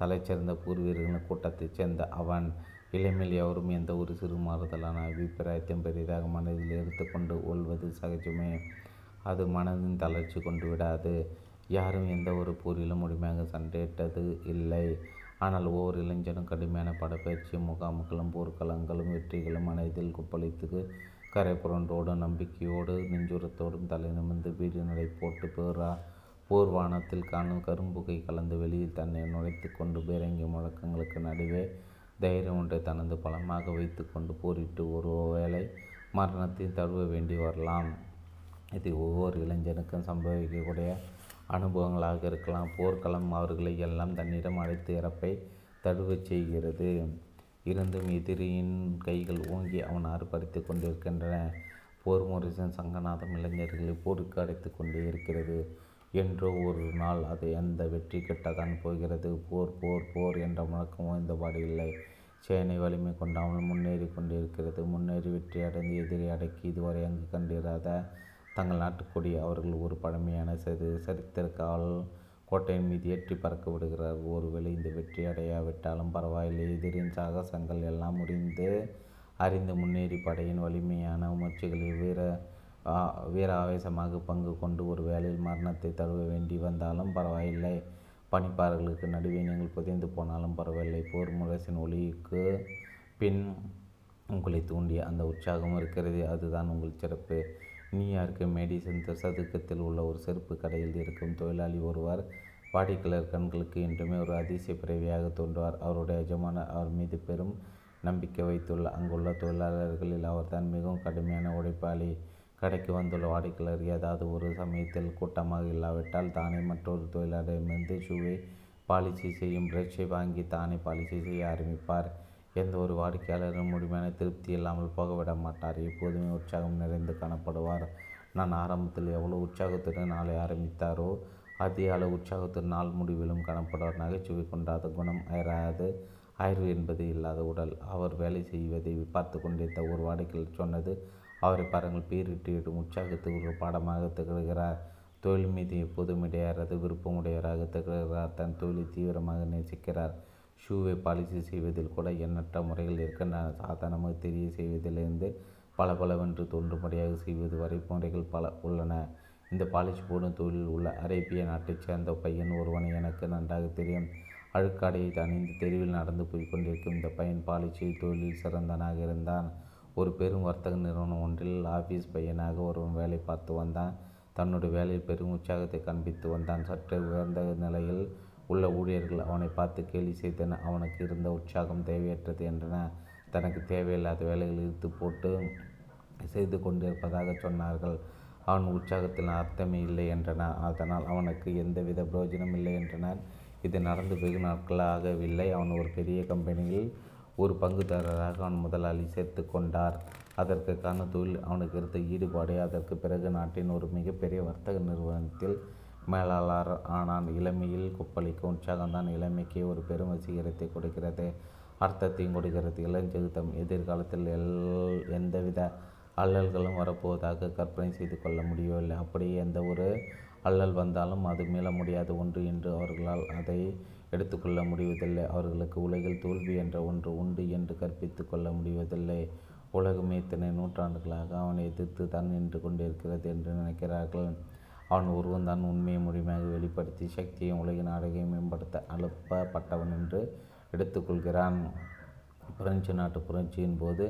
தலைச்சிறந்த பூர்வீரர்கள் கூட்டத்தைச் சேர்ந்த அவன் இளமையில் எவரும் எந்த ஒரு சிறு மாறுதலான அபிப்பிராயத்தையும் பெரிதாக மனதில் எடுத்துக்கொண்டு கொள்வது சகஜமே. அது மனதின் தளர்ச்சி கொண்டு விடாது. யாரும் எந்த ஒரு போரிலும் முழுமையாக சண்டையிட்டது இல்லை. ஆனால் ஒவ்வொரு இளைஞனும் கடுமையான படப்பயிற்சியும் முகாம்களும் போர்க்களங்களும் வெற்றிகளும் மனதில் குப்பளித்து கரை புரண்டோடும் நம்பிக்கையோடு நெஞ்சுரத்தோடும் தலை நிமிர்ந்து வீடு நடை போட்டு பேரா போர்வானத்தில் காணும் கரும்புகை கலந்து வெளியில் தன்னை நுழைத்து கொண்டு பீரங்கி முழக்கங்களுக்கு நடுவே தைரியம் ஒன்றை தனது பலமாக வைத்து கொண்டு போரிட்டு ஒரு வேளை மரணத்தை தழுவ வேண்டி வரலாம். இது ஒவ்வொரு இளைஞனுக்கும் சம்பவிக்கக்கூடிய அனுபவங்களாக இருக்கலாம். போர்க்களம் அவர்களை எல்லாம் தன்னிடம் அழைத்து இறப்பை தழுவச் செய்கிறது. இருந்தும் எதிரியின் கைகள் ஓங்கி அவன் ஆர்ப்பரித்து கொண்டிருக்கின்றன. போர் முரசன் சங்கநாதம் இளைஞர்களை போருக்கு அடைத்து கொண்டே இருக்கிறது. என்றோ ஒரு நாள் அது எந்த வெற்றி கிட்டத்தான் போகிறது. போர் போர் போர் என்ற முழக்கம் ஓய்ந்தபாடு இல்லை. சேனை வலிமை கொண்டாமல் முன்னேறி கொண்டிருக்கிறது. முன்னேறி வெற்றி அடைந்து எதிரி அடக்கி இதுவரை அங்கு கண்டிராத தங்கள் நாட்டுக்கொடி அவர்கள் ஒரு பழமையான சரி சரித்திர கால் கோட்டையின் மீது ஏற்றி பறக்க விடுகிறார். ஒருவேளை இந்த வெற்றி அடையாவிட்டாலும் பரவாயில்லை. எதிரின் சாகசங்கள் எல்லாம் முடிந்து அறிந்து முன்னேறி படையின் வலிமையான உணர்ச்சிகளில் வீர வீர ஆவேசமாக பங்கு கொண்டு ஒரு வேளையில் மரணத்தை தழுவ வேண்டி வந்தாலும் பரவாயில்லை. பனிப்பாறைகளுக்கு நடுவே நீங்கள் புதைந்து போனாலும் பரவாயில்லை. போர் முரசின் ஒளிக்கு பின் உங்களை தூண்டிய அந்த உற்சாகம் இருக்கிறது. அதுதான் உங்கள் சிறப்பு. நியூயார்க்கு மேடிசன் சதுக்கத்தில் உள்ள ஒரு செருப்பு கடையில் இருக்கும் தொழிலாளி ஒருவர் வாடிக்கையாளர் கண்களுக்கு என்றுமே ஒரு அதிசய பிறவியாக தோன்றுவார். அவருடைய எஜமான அவர் மீது பெரும் நம்பிக்கை வைத்துள்ள அங்குள்ள தொழிலாளர்களில் அவர் தான் மிகவும் கடுமையான உழைப்பாளி. கடைக்கு வந்துள்ள வாடிக்கையாளர் ஏதாவது ஒரு சமயத்தில் கூட்டமாக இல்லாவிட்டால் தானே மற்றொரு தொழிலாளரிடமிருந்து ஷூவை பாலிசி செய்யும் பிரஷை வாங்கி தானே பாலிசி செய்ய ஆரம்பிப்பார். எந்த ஒரு வாடிக்கையாளரும் முழுமையான திருப்தி இல்லாமல் போகவிட மாட்டார். எப்போதுமே உற்சாகம் நிறைந்து காணப்படுவார். நான் ஆரம்பத்தில் எவ்வளோ உற்சாகத்துடன் நாளை ஆரம்பித்தாரோ அதே அளவு உற்சாகத்துடன் நாள் முடிவிலும் காணப்படுவார். நகைச்சுவை கொண்டாத குணம் அயராது. அயர்வு என்பது இல்லாத உடல். அவர் வேலை செய்வதை பார்த்து கொண்டிருந்த ஒரு வாடிக்கையில் சொன்னது. அவரை பாருங்கள் பீரிட்டு இடும் உற்சாகத்துக்கு ஒரு பாடமாக திகழ்கிறார். தொழில் மீது எப்போதும் இடையாறது விருப்பமுடையவராக திகழ்கிறார். தன் தொழிலை தீவிரமாக நேசிக்கிறார். ஷூவை பாலிசி செய்வதில் கூட எண்ணற்ற முறைகள் இருக்கின்றன சாதாரணமாக தெரிய செய்வதிலிருந்து பல பலவென்று தோன்றும்படியாக செய்வது வரை முறைகள் பல உள்ளன. இந்த பாலிஷ் போடும் தொழிலில் உள்ள அரேபிய நாட்டைச் சேர்ந்த பையன் ஒருவனை எனக்கு நன்றாக தெரியும். அழுக்காடையை அணிந்து தெருவில் நடந்து போய்கொண்டிருக்கும் இந்த பையன் பாலிச்சி தொழிலில் சிறந்தனாக இருந்தான். ஒரு பெரும் வர்த்தக நிறுவனம் ஒன்றில் ஆஃபீஸ் பையனாக ஒருவன் வேலை பார்த்து வந்தான். தன்னுடைய வேலையில் பெரும் உற்சாகத்தை காண்பித்து வந்தான். சற்று உயர்ந்த நிலையில் உள்ள ஊழியர்கள் அவனை பார்த்து கேலி செய்தனர் அவனுக்கு இருந்த உற்சாகம் தேவையற்றது என்றன. தனக்கு தேவையில்லாத வேலைகள் இழுத்து போட்டு செய்து கொண்டிருப்பதாக சொன்னார்கள். அவன் உற்சாகத்தில் அர்த்தமே இல்லை என்றனர் அதனால் அவனுக்கு எந்தவித பிரயோஜனம் இல்லை என்றனர் இது நடந்து வெகு நாட்களாகவில்லை. அவன் ஒரு பெரிய கம்பெனியில் ஒரு பங்குதாரராக அவன் முதலாளி சேர்த்து கொண்டார். அதற்கான தொழில் அவனுக்கு இருந்த ஈடுபாடு. அதற்கு பிறகு நாட்டின் ஒரு மிகப்பெரிய வர்த்தக நிறுவனத்தில் மேலாளர் ஆனான். இளமையில் கொப்பளிக்கும் உற்சாகம்தான் இளமைக்கு ஒரு பெரும் வசீகரத்தை கொடுக்கிறது. அர்த்தத்தையும் கொடுக்கிறது. இளஞ்செகுத்தம் எதிர்காலத்தில் எல் எந்தவித அல்லல்களும் வரப்போவதாக கற்பனை செய்து கொள்ள முடியவில்லை. அப்படியே எந்த ஒரு அல்லல் வந்தாலும் அது மீள முடியாத. ஒன்று என்று அவர்களால் அதை எடுத்துக்கொள்ள முடிவதில்லை. அவர்களுக்கு உலகில் தோல்வி என்ற ஒன்று உண்டு என்று கற்பித்து கொள்ள முடிவதில்லை. உலகமே இத்தனை நூற்றாண்டுகளாக அவனை எதிர்த்து தான் நின்று கொண்டிருக்கிறது என்று நினைக்கிறார்கள். அவன் ஒருவன் தான் உண்மையை முழுமையாக வெளிப்படுத்தி சக்தியும் உலகின் அழகையும் மேம்படுத்த அழுப்பப்பட்டவன் என்று எடுத்துக்கொள்கிறான். பிரெஞ்சு நாட்டு புரட்சியின் போது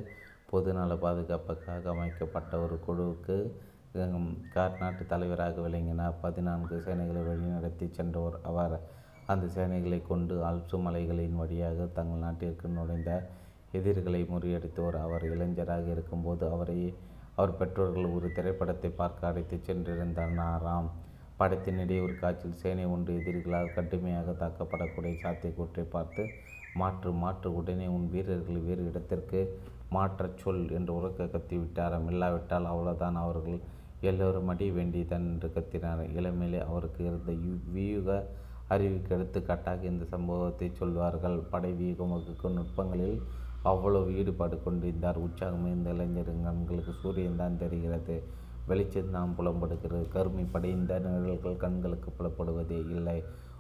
பொதுநல பாதுகாப்புக்காக அமைக்கப்பட்ட ஒரு குழுவுக்கு கார்நாட்டு தலைவராக விளங்கினார். பதினான்கு சேனைகளை வழிநடத்தி சென்றவர் அவர். அந்த சேனைகளை கொண்டு ஆல்ப்சு மலைகளின் வழியாக தங்கள் நாட்டிற்கு நுழைந்த எதிரிகளை முறியடித்தோர் அவர் இளைஞராக இருக்கும்போது அவரை அவர் பெற்றோர்கள் ஒரு திரைப்படத்தை பார்க்க அழைத்துச் சென்றிருந்தனாராம் படத்தினிடையே ஒரு காட்சியில் சேனை ஒன்று எதிரிகளால் கடுமையாக தாக்கப்படக்கூடிய சாத்தியக்கூற்றை பார்த்து மாற்று மாற்று உடனே உன் வீரர்களை வேறு இடத்திற்கு மாற்றச் சொல் என்று உறக்க கத்திவிட்டாராம். இல்லாவிட்டால் அவ்வளோதான் அவர்கள் எல்லோரும் அடிய வேண்டியதான் என்று கத்தினார். இளமையிலே அவருக்கு இருந்த வியூக அறிவுக்கு எடுத்துக்காட்டாக இந்த சம்பவத்தை சொல்வார்கள். படை வியூகம் வகுக்கும் நுட்பங்களில் அவ்வளவு ஈடுபாடு கொண்டிருந்தார் உற்சாகம் இருந்த இளைஞரின் கண்களுக்கு சூரியன் தான் தெரிகிறது. வெளிச்சம் தான் புலப்படுகிறது. கருமை படைந்த நிழல்கள் கண்களுக்கு புலப்படுவதே இல்லை.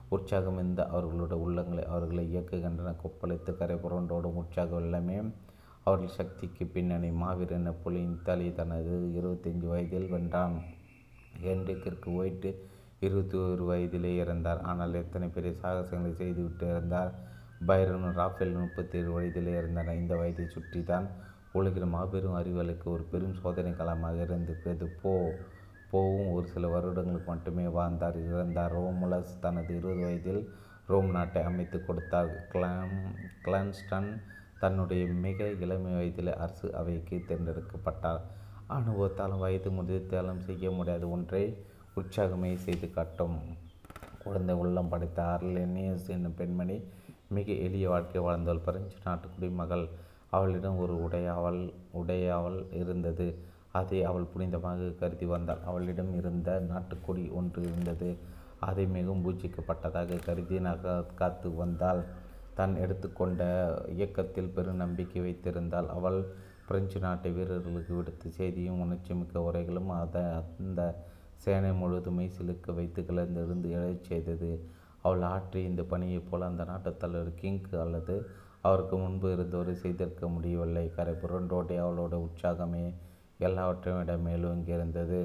உற்சாகம் இருந்த அவர்களுடைய உள்ளங்களை அவர்களை இயக்குகின்றன. கொப்பளித்து கரை புரண்டோடும் உற்சாக வெள்ளமே அவர்கள் சக்திக்கு பின்னணி. மாவீரன் புலியின் இத்தாலி தனது இருபத்தஞ்சு வயதில் வென்றான். ஹென்ரிக்கிற்கு ஓய்ட்டு இருபத்தி ஒரு வயதிலே இறந்தார். ஆனால் எத்தனை பெரிய சாகசங்களை செய்துவிட்டு இறந்தார்? பைரனும் ராஃபேல் முப்பத்தி ஏழு வயதில் இருந்த இந்த வயதை சுற்றி தான் உலகில் மாபெரும் அறிவலுக்கு ஒரு பெரும் சோதனை களமாக இருந்திருக்கிறது போ போவும் ஒரு சில வருடங்களுக்கு மட்டுமே வாழ்ந்தார். இறந்தார். ரோமுலஸ் தனது இருபது வயதில் ரோம் நாட்டை அமைத்து கொடுத்தார். கிளாம் கிளான்ஸ்டன் தன்னுடைய மிக இளமை வயதில் அரசு அவைக்கு தேர்ந்தெடுக்கப்பட்டார். அனுபவத்தாலும் வயது முதிர்த்தாலும் செய்ய முடியாத. ஒன்றை உற்சாகமே செய்து காட்டும் குழந்தை உள்ளம் படைத்த ஆர்லெனியஸ் என்னும் பெண்மணி மிக எளிய வாழ்க்கை வாழ்ந்தவள் பிரெஞ்சு நாட்டு குடிமகள் அவளிடம் ஒரு உடையாவல் உடையாவல் இருந்தது. அதை அவள் புனிதமாக கருதி வந்தாள். அவளிடம் இருந்த நாட்டுக்கொடி ஒன்று இருந்தது. அதை மிகவும் பூஜிக்கப்பட்டதாக கருதி காத்து வந்தாள். தான் எடுத்துக்கொண்ட இயக்கத்தில் பெரும் நம்பிக்கை வைத்திருந்தாள். அவள் பிரெஞ்சு நாட்டு வீரர்களுக்கு விடுத்த செய்தியும் உணர்ச்சிமிக்க உரைகளும் அதை அந்த சேனை முழுதுமை சிலுக்க வைத்து கிளர்ந்திருந்து எழச் செய்தது. அவள் ஆற்றிய இந்த பணியைப் போல் அந்த நாட்டு தலைவர் கிங் அல்லது அவருக்கு முன்பு இருந்தவரை செய்திருக்க முடியவில்லை. கரை புரண்டோட்டை அவளோட உற்சாகமே எல்லாவற்றையும் விட இருந்தது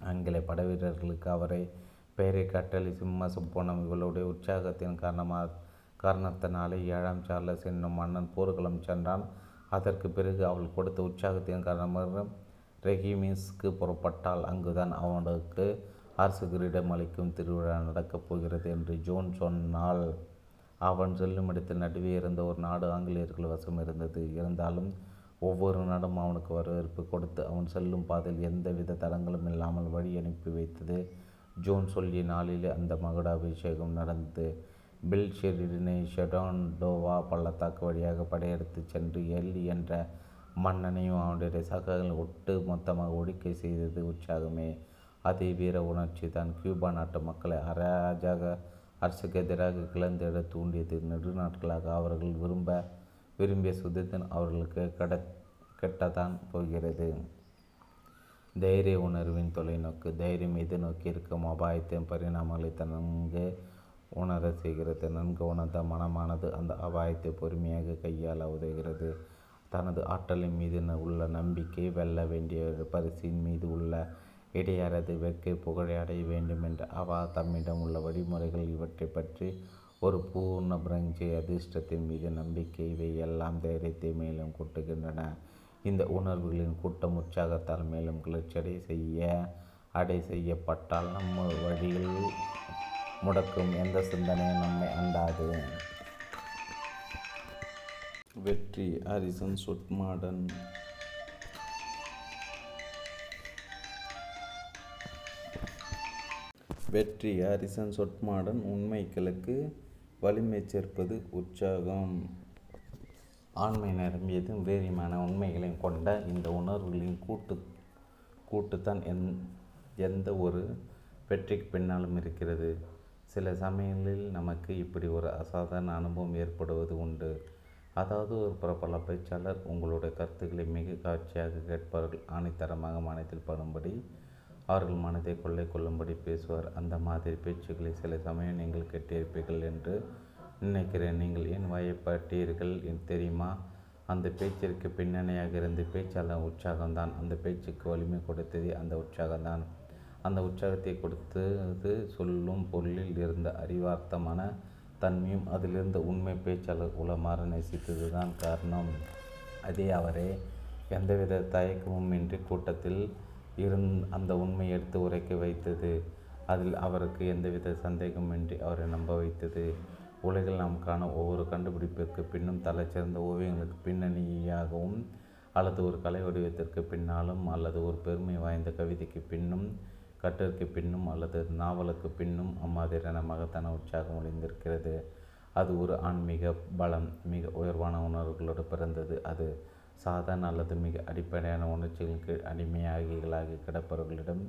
ஆங்கில படைவீரர்களுக்கு அவரை பெயரை கட்டளை சிம்ம சுப்போனம் இவளுடைய உற்சாகத்தின் காரணமாக காரணத்தினாலே ஏழாம் சார்லஸ் என்னும் மன்னன் போர்க்களம் சென்றான். அதற்கு பிறகு அவள் கொடுத்த உற்சாகத்தின் காரணமாக ரெஹிமிஸ்க்கு புறப்பட்டால் அங்குதான் அவனுக்கு அரசு கிரீடம் அளிக்கும் திருவிழா நடக்கப் போகிறது என்று ஜோன் சொன்னாள் அவன் செல்லும் இடத்தில் நடுவே இருந்த ஒரு நாடு ஆங்கிலேயர்கள் வசம் இருந்தது. இருந்தாலும் ஒவ்வொரு நாடும் அவனுக்கு வரவேற்பு கொடுத்து அவன் செல்லும் பாதையில் எந்தவித தடங்களும் இல்லாமல் வழி அனுப்பி வைத்தது. ஜோன் சொல்லிய நாளிலே அந்த மகுடாபிஷேகம் நடந்தது. பில் ஷெரிடனை ஷெடான்டோவா பள்ளத்தாக்கு வழியாக படையெடுத்து சென்று எல்லி என்ற மன்னனையும் அவனுடைய சகங்கள் ஒட்டு மொத்தமாக ஒடுக்கை செய்தது உற்சாகமே. அதே வீர உணர்ச்சி தான் கியூபா நாட்டு மக்களை அராஜக அரசுக்கு எதிராக கிளர்ந்தெட தூண்டியது. நெடுநாட்களாக அவர்கள் விரும்ப விரும்பிய சுதந்திரம் அவர்களுக்கு கட கெட்டதான் போகிறது. தைரிய உணர்வின் தொலைநோக்கு தைரியம் எதிர்நோக்கி இருக்கும் அபாயத்தின் பரிணாமங்களை நன்கு உணர செய்கிறது. நன்கு உணர்ந்த மனமானது அந்த அபாயத்தை பொறுமையாக கையாள உதவுகிறது. தனது ஆற்றலின் மீது உள்ள நம்பிக்கை வெல்ல வேண்டிய பரிசின் மீது உள்ள இடையறது வெட்கை புகழை அடைய வேண்டும் என்று அவா தம்மிடம் உள்ள வழிமுறைகள் இவற்றை பற்றி ஒரு பூர்ண பிரஞ்சை அதிர்ஷ்டத்தின் மீது நம்பிக்கை இவை எல்லாம் தைரியத்தை மேலும் கூட்டுகின்றன. இந்த உணர்வுகளின் கூட்டம் உற்சாகத்தால் மேலும் கிளர்ச்சியடை செய்ய அடை செய்யப்பட்டால் நம்ம வழியில் முடக்கும் எந்த சிந்தனையும் நம்மை அண்டாது. வெற்றி ஹாரிசன் சுட்மாடன் வெற்றி ஹாரிசன் சொட்மாடன் உண்மைகளுக்கு வலிமை சேர்ப்பது உற்சாகம். ஆண்மை நிரம்பியதும் வேரியமான உண்மைகளையும் கொண்ட இந்த உணர்வுகளின் கூட்டு கூட்டுத்தான் எந் எந்த ஒரு வெற்றிக்கு பின்னாலும் இருக்கிறது. சில சமயங்களில் நமக்கு இப்படி ஒரு அசாதாரண அனுபவம் ஏற்படுவது உண்டு. அதாவது ஒரு பிரபல பேச்சாளர் உங்களுடைய கருத்துக்களை மிக காட்சியாக கேட்பார்கள். ஆணித்தரமாக மனத்தில் படும்படி அவர்கள் மனதை கொள்ளை கொள்ளும்படி பேசுவார். அந்த மாதிரி பேச்சுக்களை சில சமயம் நீங்கள் கேட்டிருப்பீர்கள் என்று நினைக்கிறேன். நீங்கள் ஏன் வயப்பட்டீர்கள் தெரியுமா? அந்த பேச்சிற்கு பின்னணியாக இருந்த பேச்சாளர் உற்சாகம்தான். அந்த பேச்சுக்கு வலிமை கொடுத்ததே அந்த உற்சாகம்தான். அந்த உற்சாகத்தை கொடுத்தது சொல்லும் பொருளில் இருந்த அறிவார்த்தமான தன்மையும் அதிலிருந்த உண்மை பேச்சாளர் உளமாற நேசித்தது தான் காரணம். அதே அவரே எந்தவித தயக்கமும் இன்றி கூட்டத்தில் இருந் அந்த உண்மையை எடுத்து உரைக்க வைத்தது. அதில் அவருக்கு எந்தவித சந்தேகமின்றி அவரை நம்ப வைத்தது. உலகில் நாம் காணும் ஒவ்வொரு கண்டுபிடிப்பிற்கு பின்னும் தலைச்சிறந்த ஓவியங்களுக்கு பின்னணியாகவும் அல்லது ஒரு கலை வடிவத்திற்கு பின்னாலும் அல்லது ஒரு பெருமை வாய்ந்த கவிதைக்கு பின்னும் கட்டிற்கு பின்னும் அல்லது நாவலுக்கு பின்னும் அம்மாதிரியான மகத்தான உற்சாகம் ஒளிந்திருக்கிறது. அது ஒரு ஆன்மீக பலம் மிக உயர்வான உணர்வுகளோடு பிறந்தது. அது சாதாரண அல்லது மிக அடிப்படையான உணர்ச்சிகளுக்கு அடிமையாகிகளாகி கிடப்பவர்களிடம்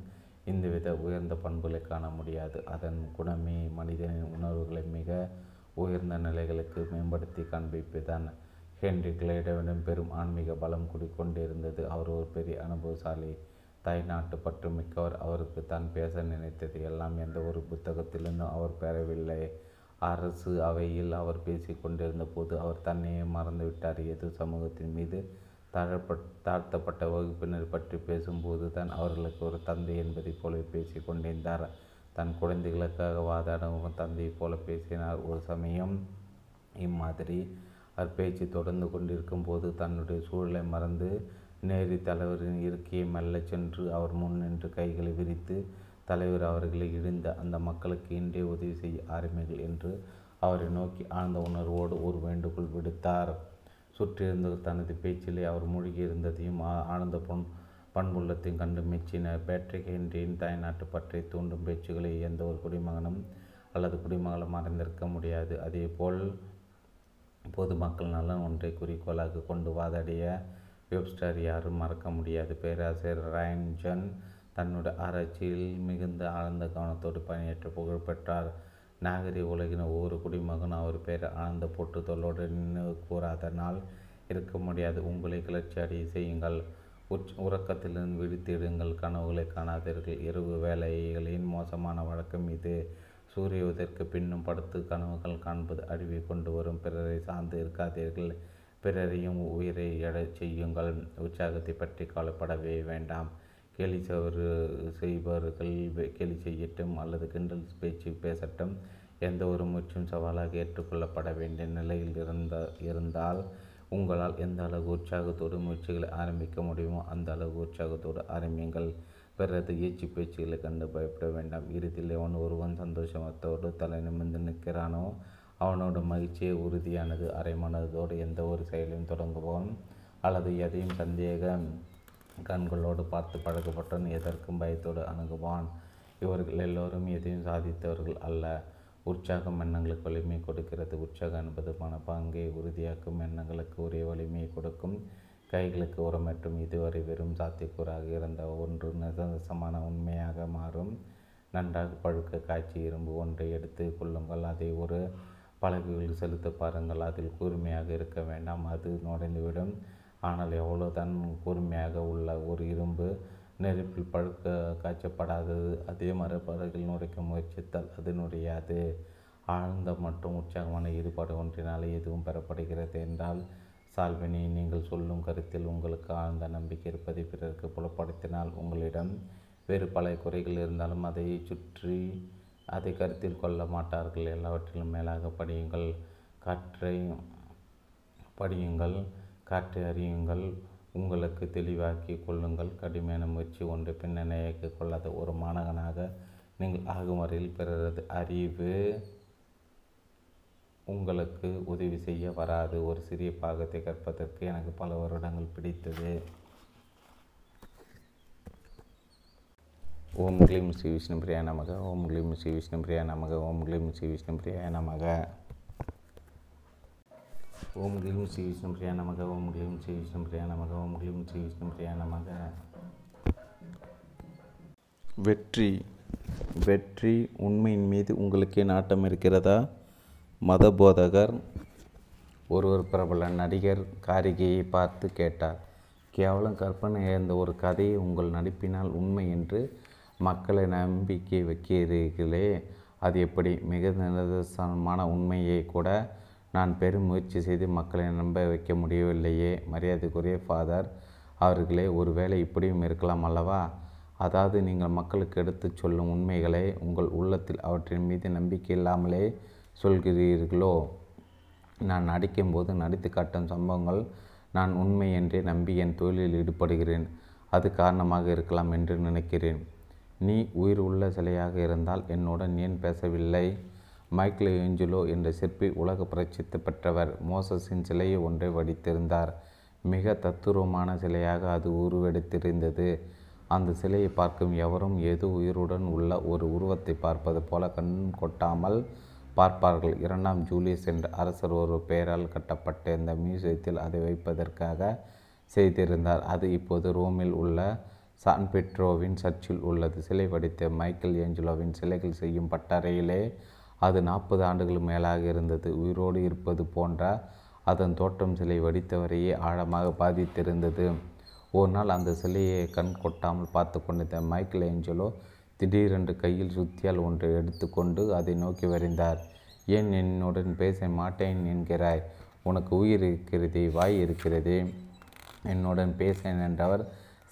இந்தவித உயர்ந்த பண்புகளை காண முடியாது. அதன் குணமே மனிதனின் உணர்வுகளை மிக உயர்ந்த நிலைகளுக்கு மேம்படுத்தி காண்பிப்பதுதான். ஹென்றி கிளைடவிடம் பெரும் ஆன்மீக பலம் குடிக்கொண்டிருந்தது அவர் ஒரு பெரிய அனுபவசாலி தாய் நாட்டு பற்று மிக்கவர். அவருக்கு தான் பேச நினைத்தது எல்லாம் எந்த ஒரு புத்தகத்திலிருந்தும் அவர் பெறவில்லை. அரசு அவையில் அவர் பேசிக்கொண்டிருந்த போது அவர் தன்னையே மறந்துவிட்டார். எது சமூகத்தின் மீது தாழப்பட் தாழ்த்தப்பட்ட வகுப்பினர் பற்றி பேசும்போது தான் அவர்களுக்கு ஒரு தந்தை என்பதைப் போல பேசி கொண்டிருந்தார். தன் குழந்தைகளுக்காக வாதாடும் தந்தையைப் போல பேசினார். ஒரு சமயம் இம்மாதிரி அவர் பேச்சு தொடர்ந்து கொண்டிருக்கும் போது தன்னுடைய சூழலை மறந்து நேரி தலைவரின் இருக்கையை மெல்லச் சென்று அவர் முன் நின்று கைகளை விரித்து தலைவர் அவர்களை இழிந்த அந்த மக்களுக்கு இன்றே உதவி செய்ய ஆரம்பிகள் என்று அவரை நோக்கி ஆழ்ந்த உணர்வோடு ஒரு வேண்டுகோள் விடுத்தார். சுற்றியிருந்த தனது பேச்சிலே அவர் மூழ்கியிருந்ததையும் ஆனந்த பொன் பண்புள்ளத்தையும் கண்டு மெச்சினர். பேட்ரிக் ஹென்ரியின் தாய்நாட்டு பற்றி தூண்டும் பேச்சுகளை எந்த ஒரு குடிமகனும் அல்லது குடிமகளும் மறைந்திருக்க முடியாது. அதேபோல் பொதுமக்கள் நலன் ஒன்றை குறிக்கோளாக கொண்டு வாதாடிய வெப்ஸ்டர் யாரும் மறக்க முடியாது. பேராசிரியர் ரயன்ஜன் தன்னுடைய ஆராய்ச்சியில் மிகுந்த ஆழ்ந்த கவனத்தோடு பணியாற்ற புகழ் பெற்றார் நாகரிக உலகின் ஒவ்வொரு குடிமகனும் அவர் பெயர் ஆழ்ந்த போற்றுதலோடு நினைவு கூறாதனால் இருக்க முடியாது. உங்களை கிளர்ச்சி அடைய செய்யுங்கள். உச் உறக்கத்திலிருந்து விழித்திடுங்கள் கனவுகளை காணாதீர்கள். இரவு வேலைகளின் மோசமான வழக்கம் இது. சூரிய உதற்கு பின்னும் படுத்து கனவுகள் காண்பது அழிவை கொண்டு வரும். பிறரை சார்ந்து இருக்காதீர்கள். பிறரையும் உயிரை எழச் செய்யுங்கள். உற்சாகத்தை பற்றி கவலைப்படவே வேண்டாம். கேலி சவர் செய்பவர்கள் கேலி செய்யட்டும் அல்லது கிண்டல் பேச்சு பேசட்டும். எந்த ஒரு முயற்சியும் சவாலாக ஏற்றுக்கொள்ளப்பட வேண்டிய நிலையில் இருந்த இருந்தால் உங்களால் எந்த அளவு உற்சாகத்தோடு முயற்சிகளை ஆரம்பிக்க முடியுமோ அந்த அளவு உற்சாகத்தோடு ஆரம்பியுங்கள். பிறகு ஏச்சு பேச்சுகளை கண்டு பயப்பட வேண்டாம். இறுதியில் அவன் ஒருவன் சந்தோஷத்தோடு தலை நிமிர்ந்து நிற்கிறானோ அவனோட மகிழ்ச்சியே உறுதியானது அரைமனதோடு எந்த ஒரு செயலையும் தொடங்குவோம். அல்லது எதையும் சந்தேகம் கண்களோடு பார்த்து பழக்கப்பட்டவன் எதற்கும் பயத்தோடு அணுகுவான். இவர்கள் எல்லோரும் எதையும் சாதித்தவர்கள் அல்ல. உற்சாகம் எண்ணங்களுக்கு வலிமை கொடுக்கிறது. உற்சாகம் என்பது மனப்பாங்கை உறுதியாக்கும் எண்ணங்களுக்கு உரிய வலிமையை கொடுக்கும். கைகளுக்கு உரமற்றும் இதுவரை வெறும் சாத்தியக்கூறாக இருந்த ஒன்று நிசந்தசமான உண்மையாக மாறும். நன்றாக பழுக்க காய்ச்சி இரும்பு ஒன்றை எடுத்து கொள்ளுங்கள். அதை ஒரு பலகையில் செலுத்த பாருங்கள். அதில் கூர்மையாக இருக்க வேண்டாம். அது நுழைந்துவிடும். ஆனால் எவ்வளோதான் கூர்மையாக உள்ள ஒரு இரும்பு நெருப்பில் பழுக்க காய்ச்சப்படாதது அதே மரப்பலகையில் நுழைக்க முயற்சித்தால் அது நுழையாது. ஆழ்ந்த மற்றும் உற்சாகமான ஈடுபாடு ஒன்றினால் எதுவும் பெறப்படுகிறது என்றால் சால்வினி நீங்கள் சொல்லும் கருத்தில் உங்களுக்கு ஆழ்ந்த நம்பிக்கை இருப்பதை பிறருக்கு புலப்படுத்தினால் உங்களிடம் வேறு பல குறைகள் இருந்தாலும் அதை சுற்றி அதை கருத்தில் கொள்ள மாட்டார்கள். எல்லாவற்றிலும் மேலாக படியுங்கள். காற்றை படியுங்கள். காற்றை அறியுங்கள் உங்களுக்கு தெளிவாக்கி கொள்ளுங்கள். கடுமையான முயற்சி ஒன்று பின்னணியாக்கி கொள்ளாத ஒரு மாணவனாக நீங்கள் ஆகும் வரையில் பிறரது அறிவு உங்களுக்கு உதவி செய்ய வராது. ஒரு சிறிய பாகத்தை கற்பதற்கு எனக்கு பல வருடங்கள் பிடித்தது. ஓம் கிளீம் ஸ்ரீ விஷ்ணு பிரியா நமக. ஓம் கிளீம் ஸ்ரீ விஷ்ணு பிரியா நமக. ஓம் கிளீம் ஸ்ரீ விஷ்ணு பிரியா நமக. ஓம் கிளீம் ஸ்ரீ விஷ்ணு பிரியா நமக ஓம் கிளீம் ஸ்ரீ விஷ்ணு பிரியா நமக ஓம் கிளீம் ஸ்ரீ விஷ்ணு பிரியா நமக. வெற்றி வெற்றி உண்மையின் மீது உங்களுக்கே நாட்டம் இருக்கிறதா? மத போதகர் ஒருவர் பிரபல நடிகர் காரிகையை பார்த்து கேட்டார். கேவலம் கற்பனை இருந்த ஒரு கதையை உங்கள் நடிப்பினால் உண்மை என்று மக்களை நம்பிக்கை வைக்கிறீர்களே. அது எப்படி? மிக நிதர்சனமான உண்மையை கூட நான் பெரும் முயற்சி செய்து மக்களை நம்ப வைக்க முடியவில்லையே. மரியாதைக்குரிய ஃபாதர் அவர்களே ஒருவேளை இப்படியும் இருக்கலாம் அல்லவா? அதாவது நீங்கள் மக்களுக்கு எடுத்துச் சொல்லும் உண்மைகளை உங்கள் உள்ளத்தில் அவற்றின் மீது நம்பிக்கை இல்லாமலே சொல்கிறீர்களோ? நான் நடிக்கும்போது நடித்து காட்டும் சம்பவங்கள் நான் உண்மை என்றே நம்பி என் தொழிலில் ஈடுபடுகிறேன். அது காரணமாக இருக்கலாம் என்று நினைக்கிறேன். நீ உயிர் உள்ள சிலையாக இருந்தால் என்னுடன் ஏன் பேசவில்லை? மைக்கேல் ஏஞ்சலோ என்ற சிற்பி உலக பிரசித்தி பெற்றவர் மோசஸின் சிலையை ஒன்றை வடித்திருந்தார். மிக தத்துரூபமான சிலையாக அது உருவெடுத்திருந்தது. அந்த சிலையை பார்க்கும் எவரும் ஏதோ உயிருடன் உள்ள ஒரு உருவத்தை பார்ப்பது போல கண் கொட்டாமல் பார்ப்பார்கள். இரண்டாம் ஜூலியஸ் என்ற அரசர் ஒரு பெயரால் கட்டப்பட்ட இந்த மியூசியத்தில் அதை வைப்பதற்காக செய்திருந்தார். அது இப்போது ரோமில் உள்ள சான் பெட்ரோவின் சர்ச்சில் உள்ளது. சிலை வடித்த மைக்கேல் ஏஞ்சலோவின் சிலைகள் செய்யும் பட்டறையிலே அது நாற்பது ஆண்டுகள் மேலாக இருந்தது. உயிரோடு இருப்பது போன்ற அதன் தோற்றம் சிலை வடித்தவரையே ஆழமாக பாதித்திருந்தது. ஒரு நாள் அந்த சிலையை கண் கொட்டாமல் பார்த்து கொண்டிருந்த மைக்கேல் ஏஞ்சலோ திடீரென்று கையில் சுத்தியால் ஒன்றை எடுத்துக்கொண்டு அதை நோக்கி வரைந்தார். ஏன் என்னுடன் பேச மாட்டேன் என்கிறாய்? உனக்கு உயிர் இருக்கிறதே வாய் இருக்கிறதே. என்னுடன் பேசேன் என்றவர்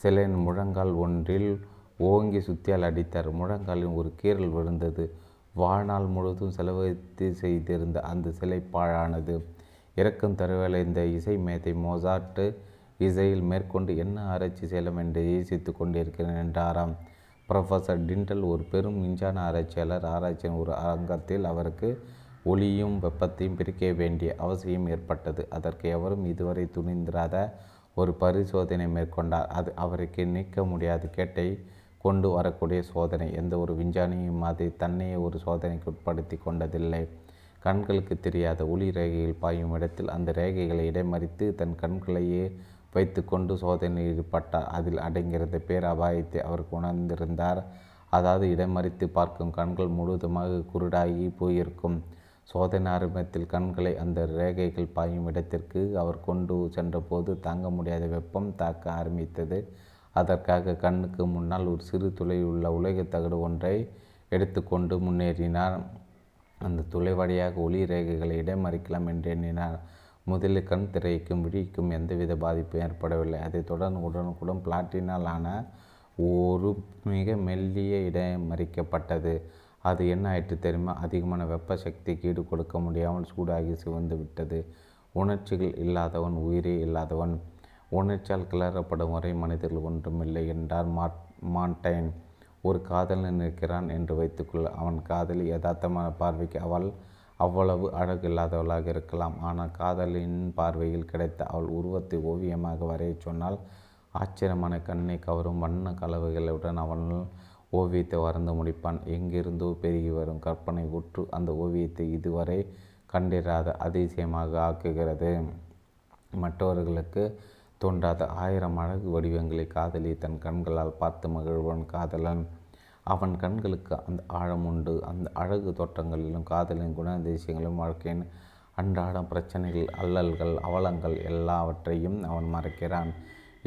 சிலையின் முழங்கால் ஒன்றில் ஓங்கி சுத்தியால் அடித்தார். முழங்காலில் ஒரு கீறல் விழுந்தது. வாழ்நாள் முழுவதும் செலவழித்து செய்திருந்த அந்த சிலை பாழானது இறக்கும் தருவேளை இந்த இசை மேதை மோசாட்டு இசையில் மேற்கொண்டு என்ன ஆராய்ச்சி செய்யலாம் என்று யோசித்து கொண்டிருக்கிறேன் என்றாராம். ப்ரொஃபஸர் டிண்டல் ஒரு பெரும் மின்சார ஆராய்ச்சியாளர். ஆராய்ச்சியின் ஒரு அரங்கத்தில் அவருக்கு ஒளியும் வெப்பத்தையும் பிரிக்க வேண்டிய அவசியம் ஏற்பட்டது. அதற்கு எவரும் இதுவரை துணிந்திராத ஒரு பரிசோதனை மேற்கொண்டார். அது அவருக்கு நீக்க முடியாத. கேட்டை கொண்டு வரக்கூடிய சோதனை. எந்த ஒரு விஞ்ஞானியும் அதை தன்னையே ஒரு சோதனைக்கு உட்படுத்தி கொண்டதில்லை. கண்களுக்கு தெரியாத ஒளி ரேகைகள் பாயும் இடத்தில் அந்த ரேகைகளை இடைமறித்து தன் கண்களையே வைத்துக்கொண்டு சோதனையில் ஈடுபட்டார். அதில் அடங்கியிருந்த பேரபாயத்தை அவர் உணர்ந்திருந்தார். அதாவது இடமறித்து பார்க்கும் கண்கள் முழுவதுமாக குருடாகி போயிருக்கும். சோதனை ஆரம்பத்தில் கண்களை அந்த ரேகைகள் பாயும் இடத்திற்கு அவர் கொண்டு சென்றபோது தாங்க முடியாத வெப்பம் தாக்க ஆரம்பித்தது. அதற்காக கண்ணுக்கு முன்னால் ஒரு சிறு துளை உள்ள உலக தகடு ஒன்றை எடுத்துக்கொண்டு முன்னேறினார். அந்த துளை வழியாக ஒளி ரேகைகளை இடமறிக்கலாம் என்று எண்ணினார். முதலில் கண் திரைக்கும் விழிக்கும் எந்தவித பாதிப்பும் ஏற்படவில்லை. அதைத் தொடர்ந்து உடனுக்குடன் பிளாட்டினால் ஆன ஒரு மிக மெல்லிய இடமறிக்கப்பட்டது. அது என்ன ஆயிற்று தெரியுமா? அதிகமான வெப்ப சக்திக்கு ஈடு கொடுக்க முடியாமல் சூடாகி சிவந்து விட்டது. உணர்ச்சிகள் இல்லாதவன் உயிரே இல்லாதவன் உணர்ச்சியால் கிளறப்படும் வரை மனிதர்கள் ஒன்றுமில்லை என்றார் மாட் மாண்டைன். ஒரு காதலன் இருக்கிறான் என்று வைத்துக்கொள். அவன் காதலி யதார்த்தமான பார்வைக்கு அவள் அவ்வளவு அழகு இல்லாதவளாக இருக்கலாம். ஆனால் காதலின் பார்வையில் கிடைத்த அவள் உருவத்தை ஓவியமாக வரையச் சொன்னால் ஆச்சரியமான கண்ணை கவரும் வண்ண கலவைகளுடன் அவன் ஓவியத்தை வரைந்து முடிப்பான். எங்கிருந்தோ பெருகி வரும் கற்பனை உற்று அந்த ஓவியத்தை இதுவரை கண்டிராத அதிசயமாக ஆக்குகிறது. மற்றவர்களுக்கு தோன்றாத ஆயிரம் அழகு வடிவங்களை காதலி தன் கண்களால் பார்த்து மகிழ்வன் காதலன். அவன் கண்களுக்கு அந்த ஆழம் உண்டு. அந்த அழகு தோற்றங்களிலும் காதலின் குணாதிசயங்களும் வாழ்க்கையின் அன்றாடம் பிரச்சனைகள் அல்லல்கள் அவலங்கள் எல்லாவற்றையும் அவன் மறைக்கிறான்.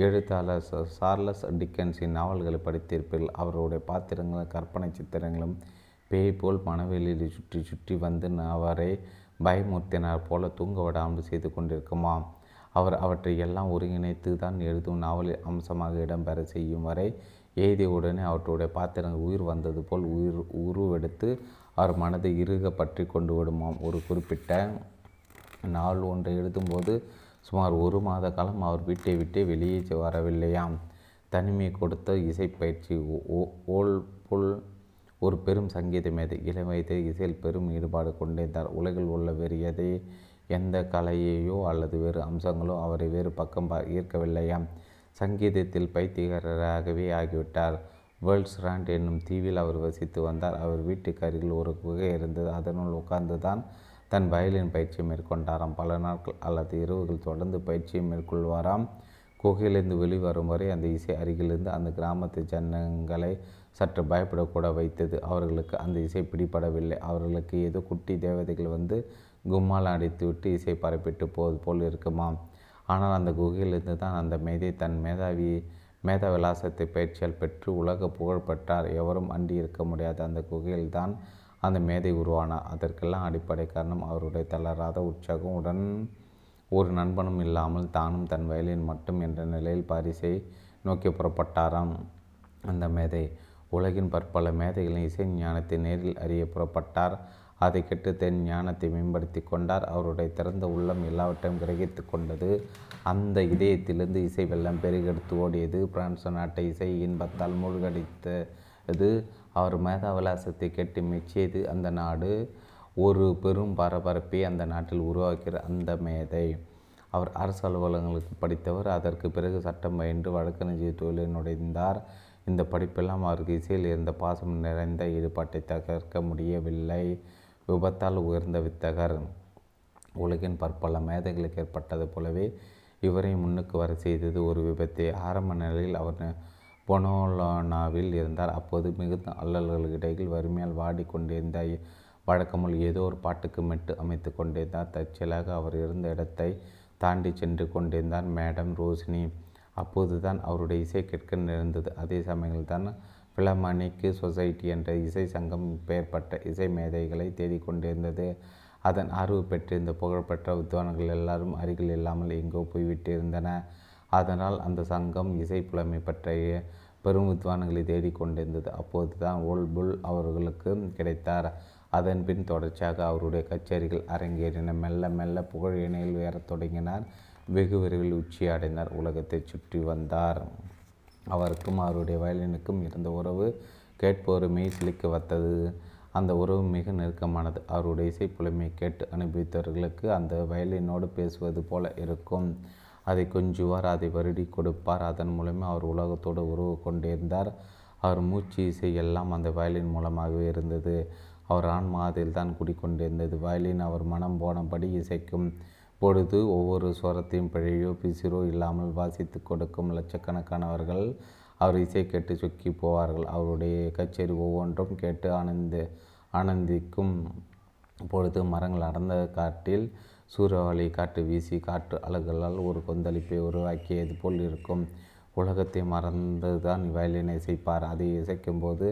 எழுத்தாளர் சார்லஸ் டிக்கன்ஸின் நாவல்களை படித்திருப்பில் அவருடைய பாத்திரங்களும் கற்பனை சித்திரங்களும் பேய் போல் மனவெளியில் சுற்றி சுற்றி வந்து அவரை பயமுறுத்தினார் போல தூங்க விடாமல் செய்து கொண்டிருக்குமாம். அவர் அவற்றை எல்லாம் ஒருங்கிணைத்து தான் எழுதும் நாவலில் அம்சமாக இடம்பெற செய்யும் வரை எழுதிய உடனே அவற்றுடைய பாத்திரங்கள் உயிர் வந்தது போல் உயிர் உருவெடுத்து அவர் மனதை இறுக பற்றி கொண்டு விடுமாம். ஒரு குறிப்பிட்ட நாள் ஒன்றை எழுதும்போது சுமார் ஒரு மாத காலம் அவர் வீட்டை விட்டே வெளியே வரவில்லையாம். தனிமை கொடுத்த இசைப்பயிற்சி ஓல் புல் ஒரு பெரும் சங்கீத மேதை இளம் வயதில் இசையில் பெரும் ஈடுபாடு கொண்டிருந்தார் உலகில் உள்ள வேறு எதை எந்த கலையையோ அல்லது வேறு அம்சங்களோ அவரை வேறு பக்கம் ஈர்க்கவில்லையாம். சங்கீதத்தில் பைத்தியகாரராகவே ஆகிவிட்டார். வேர்ல்ட்ஸ் ராண்ட் என்னும் தீவில் அவர் வசித்து வந்தார். அவர் வீட்டுக்கு அருகில் ஒரு குகை இருந்தது. அதனுள் உட்கார்ந்து தான் தன் வயலின் பயிற்சியை மேற்கொண்டாராம். பல நாட்கள் அல்லது இரவுகள் தொடர்ந்து பயிற்சியை மேற்கொள்வாராம். குகையிலிருந்து வெளிவரும் வரை அந்த இசை அருகிலிருந்து அந்த கிராமத்து ஜனங்களை சற்று பயப்படக்கூட வைத்தது. அவர்களுக்கு அந்த இசை பிடிபடவில்லை. அவர்களுக்கு ஏதோ குட்டி தேவதைகள் வந்து கும்மால் அடித்துவிட்டு இசை பரப்பிட்டு போவது போல் இருக்குமாம் ஆனால் அந்த குகையிலிருந்து தான் அந்த மேதை தன் மேதாவி மேத விலாசத்தை பயிற்சியால் பெற்று உலக புகழ் பெற்றார் எவரும் அண்டி இருக்க முடியாத. அந்த குகையில்தான் அந்த மேதை உருவானார் அதற்கெல்லாம் அடிப்படை காரணம் அவருடைய தளராத உற்சாகம். உடன் ஒரு நண்பனும் இல்லாமல் தானும் தன் வயலின் மட்டும் என்ற நிலையில் பாரிசை நோக்கி புறப்பட்டாராம் அந்த மேதை. உலகின் பற்பல மேதைகளின் இசை ஞானத்தை நேரில் அறிய புறப்பட்டார். அதை கெட்டு தன் ஞானத்தை மேம்படுத்தி கொண்டார். அவருடைய திறந்த உள்ளம் எல்லாவற்றையும் கிரகித்து கொண்டது. அந்த இதயத்திலிருந்து இசை வெள்ளம் பெருகெடுத்து ஓடியது. பிரான்ஸ் நாட்டை இசை இன்பத்தால் மூழ்கடித்தது. அவர் மேதாவிலாசத்தை கேட்டு மெச்சியது. அந்த நாடு ஒரு பெரும் பரபரப்பை அந்த நாட்டில் உருவாக்கிற அந்த மேதை. அவர் அரசு அலுவலகங்களுக்கு படித்தவர். அதற்கு பிறகு சட்டம் பயின்று வழக்கறிஞர் தொழிலில் நுழைந்தார். இந்த படிப்பெல்லாம் அவருக்கு இசையில் இருந்த பாசம் நிறைந்த ஈடுபாட்டை தகர்க்க முடியவில்லை. விபத்தால் உயர்ந்த வித்தகர் உலகின் பற்பல மேதைகளுக்கு ஏற்பட்டது போலவே இவரை முன்னுக்கு வர செய்தது ஒரு விபத்தை. ஆரம்ப நிலையில் அவர் பொனோலோனாவில் இருந்தார். அப்போது மிகுந்த அல்லல்களுக்கிடையில் வறுமையால் வாடிக்கொண்டிருந்த வழக்கமுள் ஏதோ ஒரு பாட்டுக்கு மெட்டு அமைத்து கொண்டிருந்தார். தற்செயலாக அவர் இருந்த இடத்தை தாண்டி சென்று கொண்டிருந்தார் மேடம் ரோஷினி. அப்போதுதான் அவருடைய இசை கேட்க நேர்ந்தது. அதே சமயத்தில்தான் பிலமணிக்கு சொசைட்டி என்ற இசை சங்கம் பெயர்பட்ட இசை மேதைகளை தேடிக்கொண்டிருந்தது. அதன் ஆர்வு பெற்றிருந்த புகழ்பெற்ற வித்வான்கள் எல்லாரும் அருகில் இல்லாமல் எங்கோ போய்விட்டிருந்தன. அதனால் அந்த சங்கம் இசை புலமை பற்றிய பெரும் வித்வான்களை தேடிக்கொண்டிருந்தது. அப்போது தான் ஓல்புல் அவர்களுக்கு கிடைத்தார். அதன் பின் தொடர்ச்சியாக அவருடைய கச்சேரிகள் அரங்கேறின. மெல்ல மெல்ல புகழ் இணையில் உயரத் தொடங்கினார். வெகு விரைவில் உச்சி அடைந்தார் உலகத்தை சுற்றி வந்தார். அவருக்கும் அவருடைய வயலினுக்கும் இருந்த உறவு கேட்போரை மெய் சிலிக்க வத்தது. அந்த உறவு மிக நெருக்கமானது. அவருடைய இசை புலமையை கேட்டு அனுபவித்தவர்களுக்கு அந்த வயலினோடு பேசுவது போல இருக்கும். அதை கொஞ்சுவார் அதை வருடி கொடுப்பார். அதன் மூலமே அவர் உலகத்தோடு உறவு கொண்டிருந்தார். அவர் மூச்சு இசை எல்லாம் அந்த வயலின் மூலமாகவே இருந்தது. அவர் ஆன்மா அதில் தான் குடிக்கொண்டிருந்தது. வயலின் அவர் மனம் போனபடி இசைக்கும். பொழுது ஒவ்வொரு ஸ்வரத்தையும் பிழையோ பிசிரோ இல்லாமல் வாசித்து கொடுக்கும் லட்சக்கணக்கானவர்கள் அவர் இசை கேட்டு சொக்கி போவார்கள். அவருடைய கச்சேரி ஒவ்வொன்றும் கேட்டு ஆனந்த ஆனந்திக்கும் பொழுது மரங்கள் அடர்ந்த காட்டில் சூறாவளி காற்று வீசி காற்று அலகுகளால் ஒரு கொந்தளிப்பை உருவாக்கியது போல் இருக்கும். உலகத்தை மறந்து தான் வயலினை இசைப்பார். அதை இசைக்கும்போது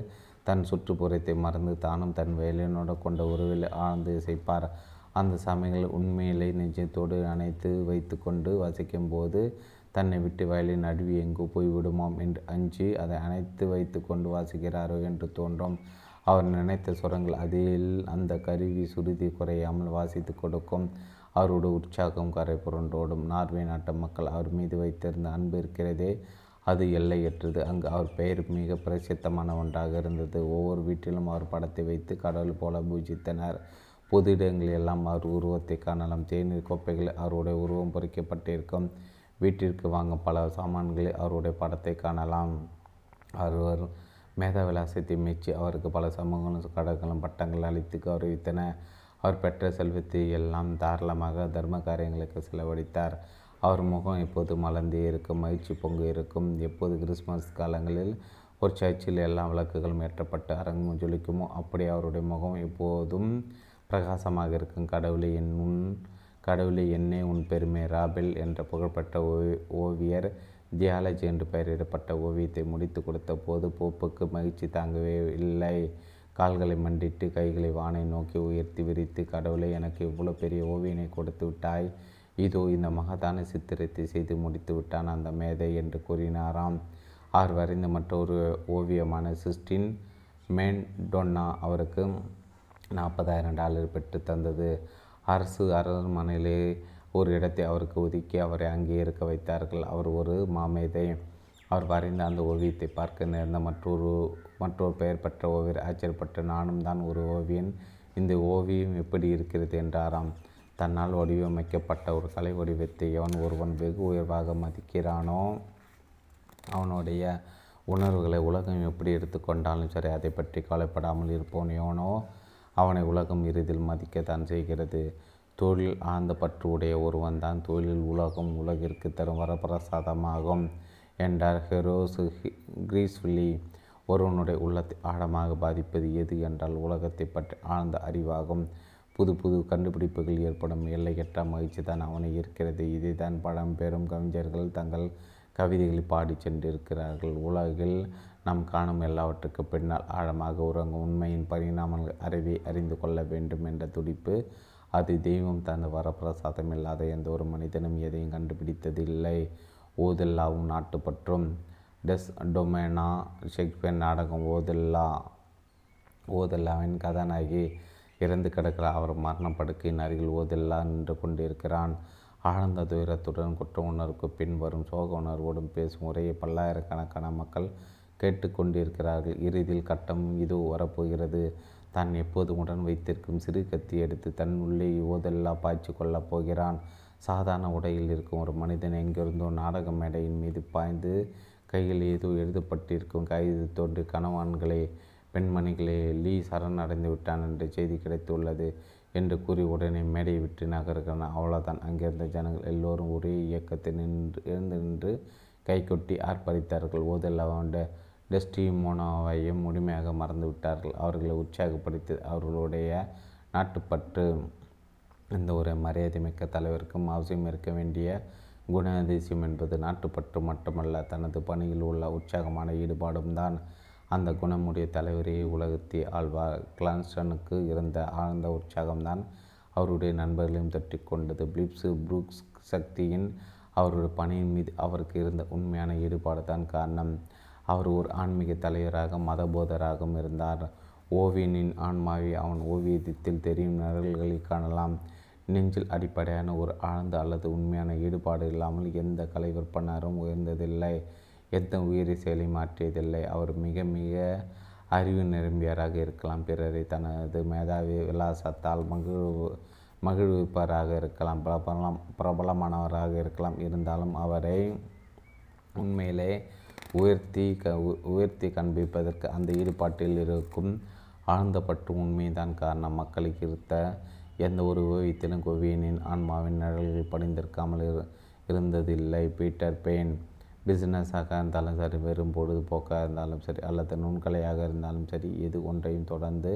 தன் சுற்றுப்புறத்தை மறந்து தானும் தன் வயலினோடு கொண்ட உறவில் ஆழ்ந்து இசைப்பார். அந்த சமயங்களில் உண்மையிலே நெஞ்சத்தோடு அணைத்து வைத்து கொண்டு வசிக்கும்போது தன்னை விட்டு வயலின் நடுவி எங்கு போய்விடுமோம் என்று அஞ்சி அதை அணைத்து வைத்து கொண்டு வாசிக்கிறாரோ என்று தோன்றும். அவர் நினைத்த சுரங்கள் அதில் அந்த கருவி சுருதி குறையாமல் வாசித்து கொடுக்கும். அவரோட உற்சாகம் கரை புரண்டோடும் நார்வே நாட்டு மக்கள் அவர் மீது வைத்திருந்த அன்பு இருக்கிறதே அது எல்லையற்றது. அங்கு அவர் பெயர் மிக பிரசித்தமான ஒன்றாக இருந்தது. ஒவ்வொரு வீட்டிலும் அவர் படத்தை வைத்து கடவுள் போல பூஜித்தனர். பொது இடங்களில் எல்லாம் அவர் உருவத்தை காணலாம். தேநீர் கோப்பைகள் அவருடைய உருவம் பொறிக்கப்பட்டிருக்கும். வீட்டிற்கு வாங்க பல சாமான்களில் அவருடைய படத்தை காணலாம். அவர் மேதாவிலாசத்தை மெச்சி அவருக்கு பல சமூகங்களும் கடகளும் பட்டங்கள் அளித்து கௌரவித்தன. அவர் பெற்ற செல்வத்தை எல்லாம் தாராளமாக தர்ம காரியங்களுக்கு செலவழித்தார். அவர் முகம் எப்போது மலர்ந்தே இருக்கும் மகிழ்ச்சி பொங்கு இருக்கும். எப்போது கிறிஸ்மஸ் காலங்களில் ஒரு சர்ச்சில் எல்லா விளக்குகளும் ஏற்றப்பட்டு அரங்கம் ஜொலிக்குமோ அப்படி அவருடைய முகம் எப்போதும் பிரகாசமாக இருக்கும். கடவுளை என் உன் கடவுளை என்னே உன் பெருமை. ராபெல் என்ற புகழ்பெற்ற ஓவியர் தியாலஜி என்று பெயரிடப்பட்ட ஓவியத்தை முடித்து கொடுத்த போது போப்புக்கு மகிழ்ச்சி தாங்கவே இல்லை. கால்களை மண்டிட்டு கைகளை வானை நோக்கி உயர்த்தி விரித்து கடவுளை எனக்கு இவ்வளோ பெரிய ஓவியனை கொடுத்து விட்டாய். இதோ இந்த மகதான சித்திரத்தை செய்து முடித்து விட்டான் அந்த மேதை என்று கூறினாராம். அவர் வரைந்த மற்றொரு ஓவியமான சிஸ்டின் மேன் டொன்னா அவருக்கு நாற்பதாயிரம் டாலர் பெற்று தந்தது. அரசு அரண்மனையிலே ஒரு இடத்தை அவருக்கு ஒதுக்கி அவரை அங்கே இருக்க வைத்தார்கள். அவர் ஒரு மாமேதை. அவர் வரைந்த அந்த ஓவியத்தை பார்க்க நேர்ந்த மற்றொரு மற்றொரு பெயர் பெற்ற ஓவியர் ஆச்சரியப்பட்டு நானும் தான் ஒரு ஓவியன். இந்த ஓவியம் எப்படி இருக்கிறது? என்றாராம். தன்னால் வடிவமைக்கப்பட்ட ஒரு கலை வடிவத்தை எவன் ஒருவன் வெகு உயர்வாக மதிக்கிறானோ அவனுடைய உணர்வுகளை உலகம் எப்படி எடுத்துக்கொண்டாலும் சரி அதை பற்றி கவலைப்படாமல் இருப்போன். எவனோ அவனை உலகம் இறுதியில் மதிக்கத்தான் செய்கிறது. தொழில் ஆழ்ந்த பற்று உடைய ஒருவன் தான் தொழில் உலகம் உலகிற்கு தரும் வரப்பிரசாதமாகும் என்றார் ஹெரோஸ் கிரீஸ்வில்லி ஒருவனுடைய உள்ளத்தை ஆழமாக பாதிப்பது எது என்றால் உலகத்தை பற்றி ஆழ்ந்த அறிவாகும். புது புது கண்டுபிடிப்புகள் ஏற்படும். எல்லையற்ற மகிழ்ச்சி தான் அவனை இருக்கிறது இதை தான் பழம்பெரும் கவிஞர்கள் தங்கள் கவிதைகளை பாடி சென்றிருக்கிறார்கள். உலகில் நாம் காணும் எல்லாவற்றுக்கு பின்னால் ஆழமாக உறங்கும் உண்மையின் பரிணாமங்கள் அறிவை அறிந்து கொள்ள வேண்டும் என்ற துடிப்பு அது தெய்வம் தந்த வரப்பிரசாதம் இல்லாத எந்த ஒரு மனிதனும் எதையும் கண்டுபிடித்ததில்லை. ஓதெல்லாவும் நாட்டுப்பற்றும். டெஸ் டொமேனா ஷேக்ஸ்பியர் நாடகம் ஓதெல்லா ஓதெல்லாவின் கதாநாயகி இறந்து கிடக்கிற அவர் மரணப்படுக்கையின் அருகில் ஓதெல்லா நின்று கொண்டிருக்கிறான். ஆழ்ந்த துயரத்துடன் குற்ற உணர்வுக்கு பின் வரும் சோக உணர்வோடும் பேசும் உரையை பல்லாயிரக்கணக்கான மக்கள் கேட்டுக்கொண்டிருக்கிறார்கள். இறுதியில் கட்டம் இது வரப்போகிறது. தான் எப்போது உடன் வைத்திருக்கும் சிறு கத்தி எடுத்து தன் உள்ளே ஓதெல்லாம் பாய்ச்சி கொள்ளப் போகிறான். சாதாரண உடையில் இருக்கும் ஒரு மனிதன் எங்கிருந்தோ நாடக மேடையின் மீது பாய்ந்து கையில் ஏதோ எழுதப்பட்டிருக்கும் கைது தோன்றி கணவான்களே பெண்மணிகளே லீ சரணடைந்து விட்டான் என்ற செய்தி கிடைத்துள்ளது என்று கூறி உடனே மேடையை விட்டு நகர்கிறான். அவ்வளோதான் அங்கிருந்த ஜனங்கள் எல்லோரும் ஒரே இயக்கத்தில் நின்று எழுந்து நின்று கைகொட்டி ஆர்ப்பரித்தார்கள். ஓதெல்லாவோட டெஸ்டிமோனோவையும் முழுமையாக மறந்துவிட்டார்கள். அவர்களை உற்சாகப்படுத்தி அவர்களுடைய நாட்டுப்பற்று இந்த ஒரு மரியாதை மிக்க தலைவருக்கும் அவசியம் இருக்க வேண்டிய குணாதிசயம் என்பது நாட்டுப்பற்று மட்டுமல்ல தனது பணியில் உள்ள உற்சாகமான ஈடுபாடும் தான் அந்த குணமுடைய தலைவரே உலகத்தை ஆழ்வார் கிளான்ஸ்டனுக்கு இருந்த ஆழ்ந்த உற்சாகம்தான் அவருடைய நண்பர்களையும் தட்டி கொண்டது பிலிப்ஸு புரூக்ஸ் சக்தியின் அவருடைய பணியின் மீது அவருக்கு இருந்த உண்மையான ஈடுபாடு தான் காரணம். அவர் ஒரு ஆன்மீக தலைவராக மதபோதராகவும் இருந்தார். ஓவியனின் ஆன்மாவை அவன் ஓவியத்தில் தெரியும் நிழல்களை காணலாம். நெஞ்சில் அடிப்படையான ஒரு ஆழ்ந்த அல்லது உண்மையான ஈடுபாடு இல்லாமல் எந்த கலை விற்பனரும் உயர்ந்ததில்லை. எந்த உயிரி செயலை மாற்றியதில்லை. அவர் மிக மிக அறிவு நிரம்பியராக இருக்கலாம். பிறரை தனது மேதாவி விலாசத்தால் மகிழ்வு மகிழ்விப்பவராக இருக்கலாம். பிரபலம் பிரபலமானவராக இருக்கலாம். இருந்தாலும் அவரை உண்மையிலே உயர்த்தி க உயர்த்தி காண்பிப்பதற்கு அந்த ஈடுபாட்டில் இருக்கும் ஆழ்ந்தப்பட்டு உண்மைதான் காரணம். மக்களுக்கு இருத்த எந்த ஒரு ஓவியத்திலும் கோவியனின் ஆன்மாவின் நிழல்கள் படிந்திருக்காமல் இரு இருந்ததில்லை. பீட்டர் பெயின் பிஸ்னஸாக இருந்தாலும் சரி வெறும் பொழுதுபோக்காக இருந்தாலும் சரி அல்லது நுண்கலையாக இருந்தாலும் சரி எது ஒன்றையும் தொடர்ந்து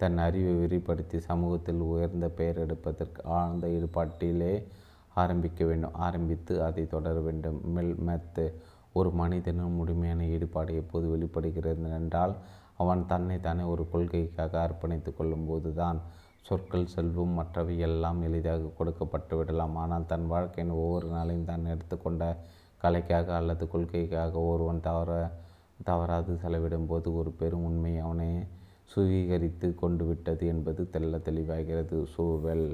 தன் அறிவை விரிப்படுத்தி சமூகத்தில் உயர்ந்த பெயர் எடுப்பதற்கு ஆழ்ந்த ஈடுபாட்டிலே ஆரம்பிக்க வேண்டும். ஆரம்பித்து அதை தொடர வேண்டும். மெல் மெத்து ஒரு மனிதனும் முழுமையான ஈடுபாடு எப்போது வெளிப்படுகிறது என்றால் அவன் தன்னை தானே ஒரு கொள்கைக்காக அர்ப்பணித்து கொள்ளும்போது தான் சொற்கள் செல்வம் மற்றவை எல்லாம் எளிதாக கொடுக்கப்பட்டு விடலாம். ஆனால் தன் வாழ்க்கையின் ஒவ்வொரு நாளையும் தான் எடுத்துக்கொண்ட கலைக்காக அல்லது கொள்கைக்காக ஒருவன் தவற தவறாது செலவிடும்போது ஒரு பெரும் உண்மை அவனை சுவீகரித்து கொண்டு விட்டது என்பது தெல்ல தெளிவாகிறது. சூவெல்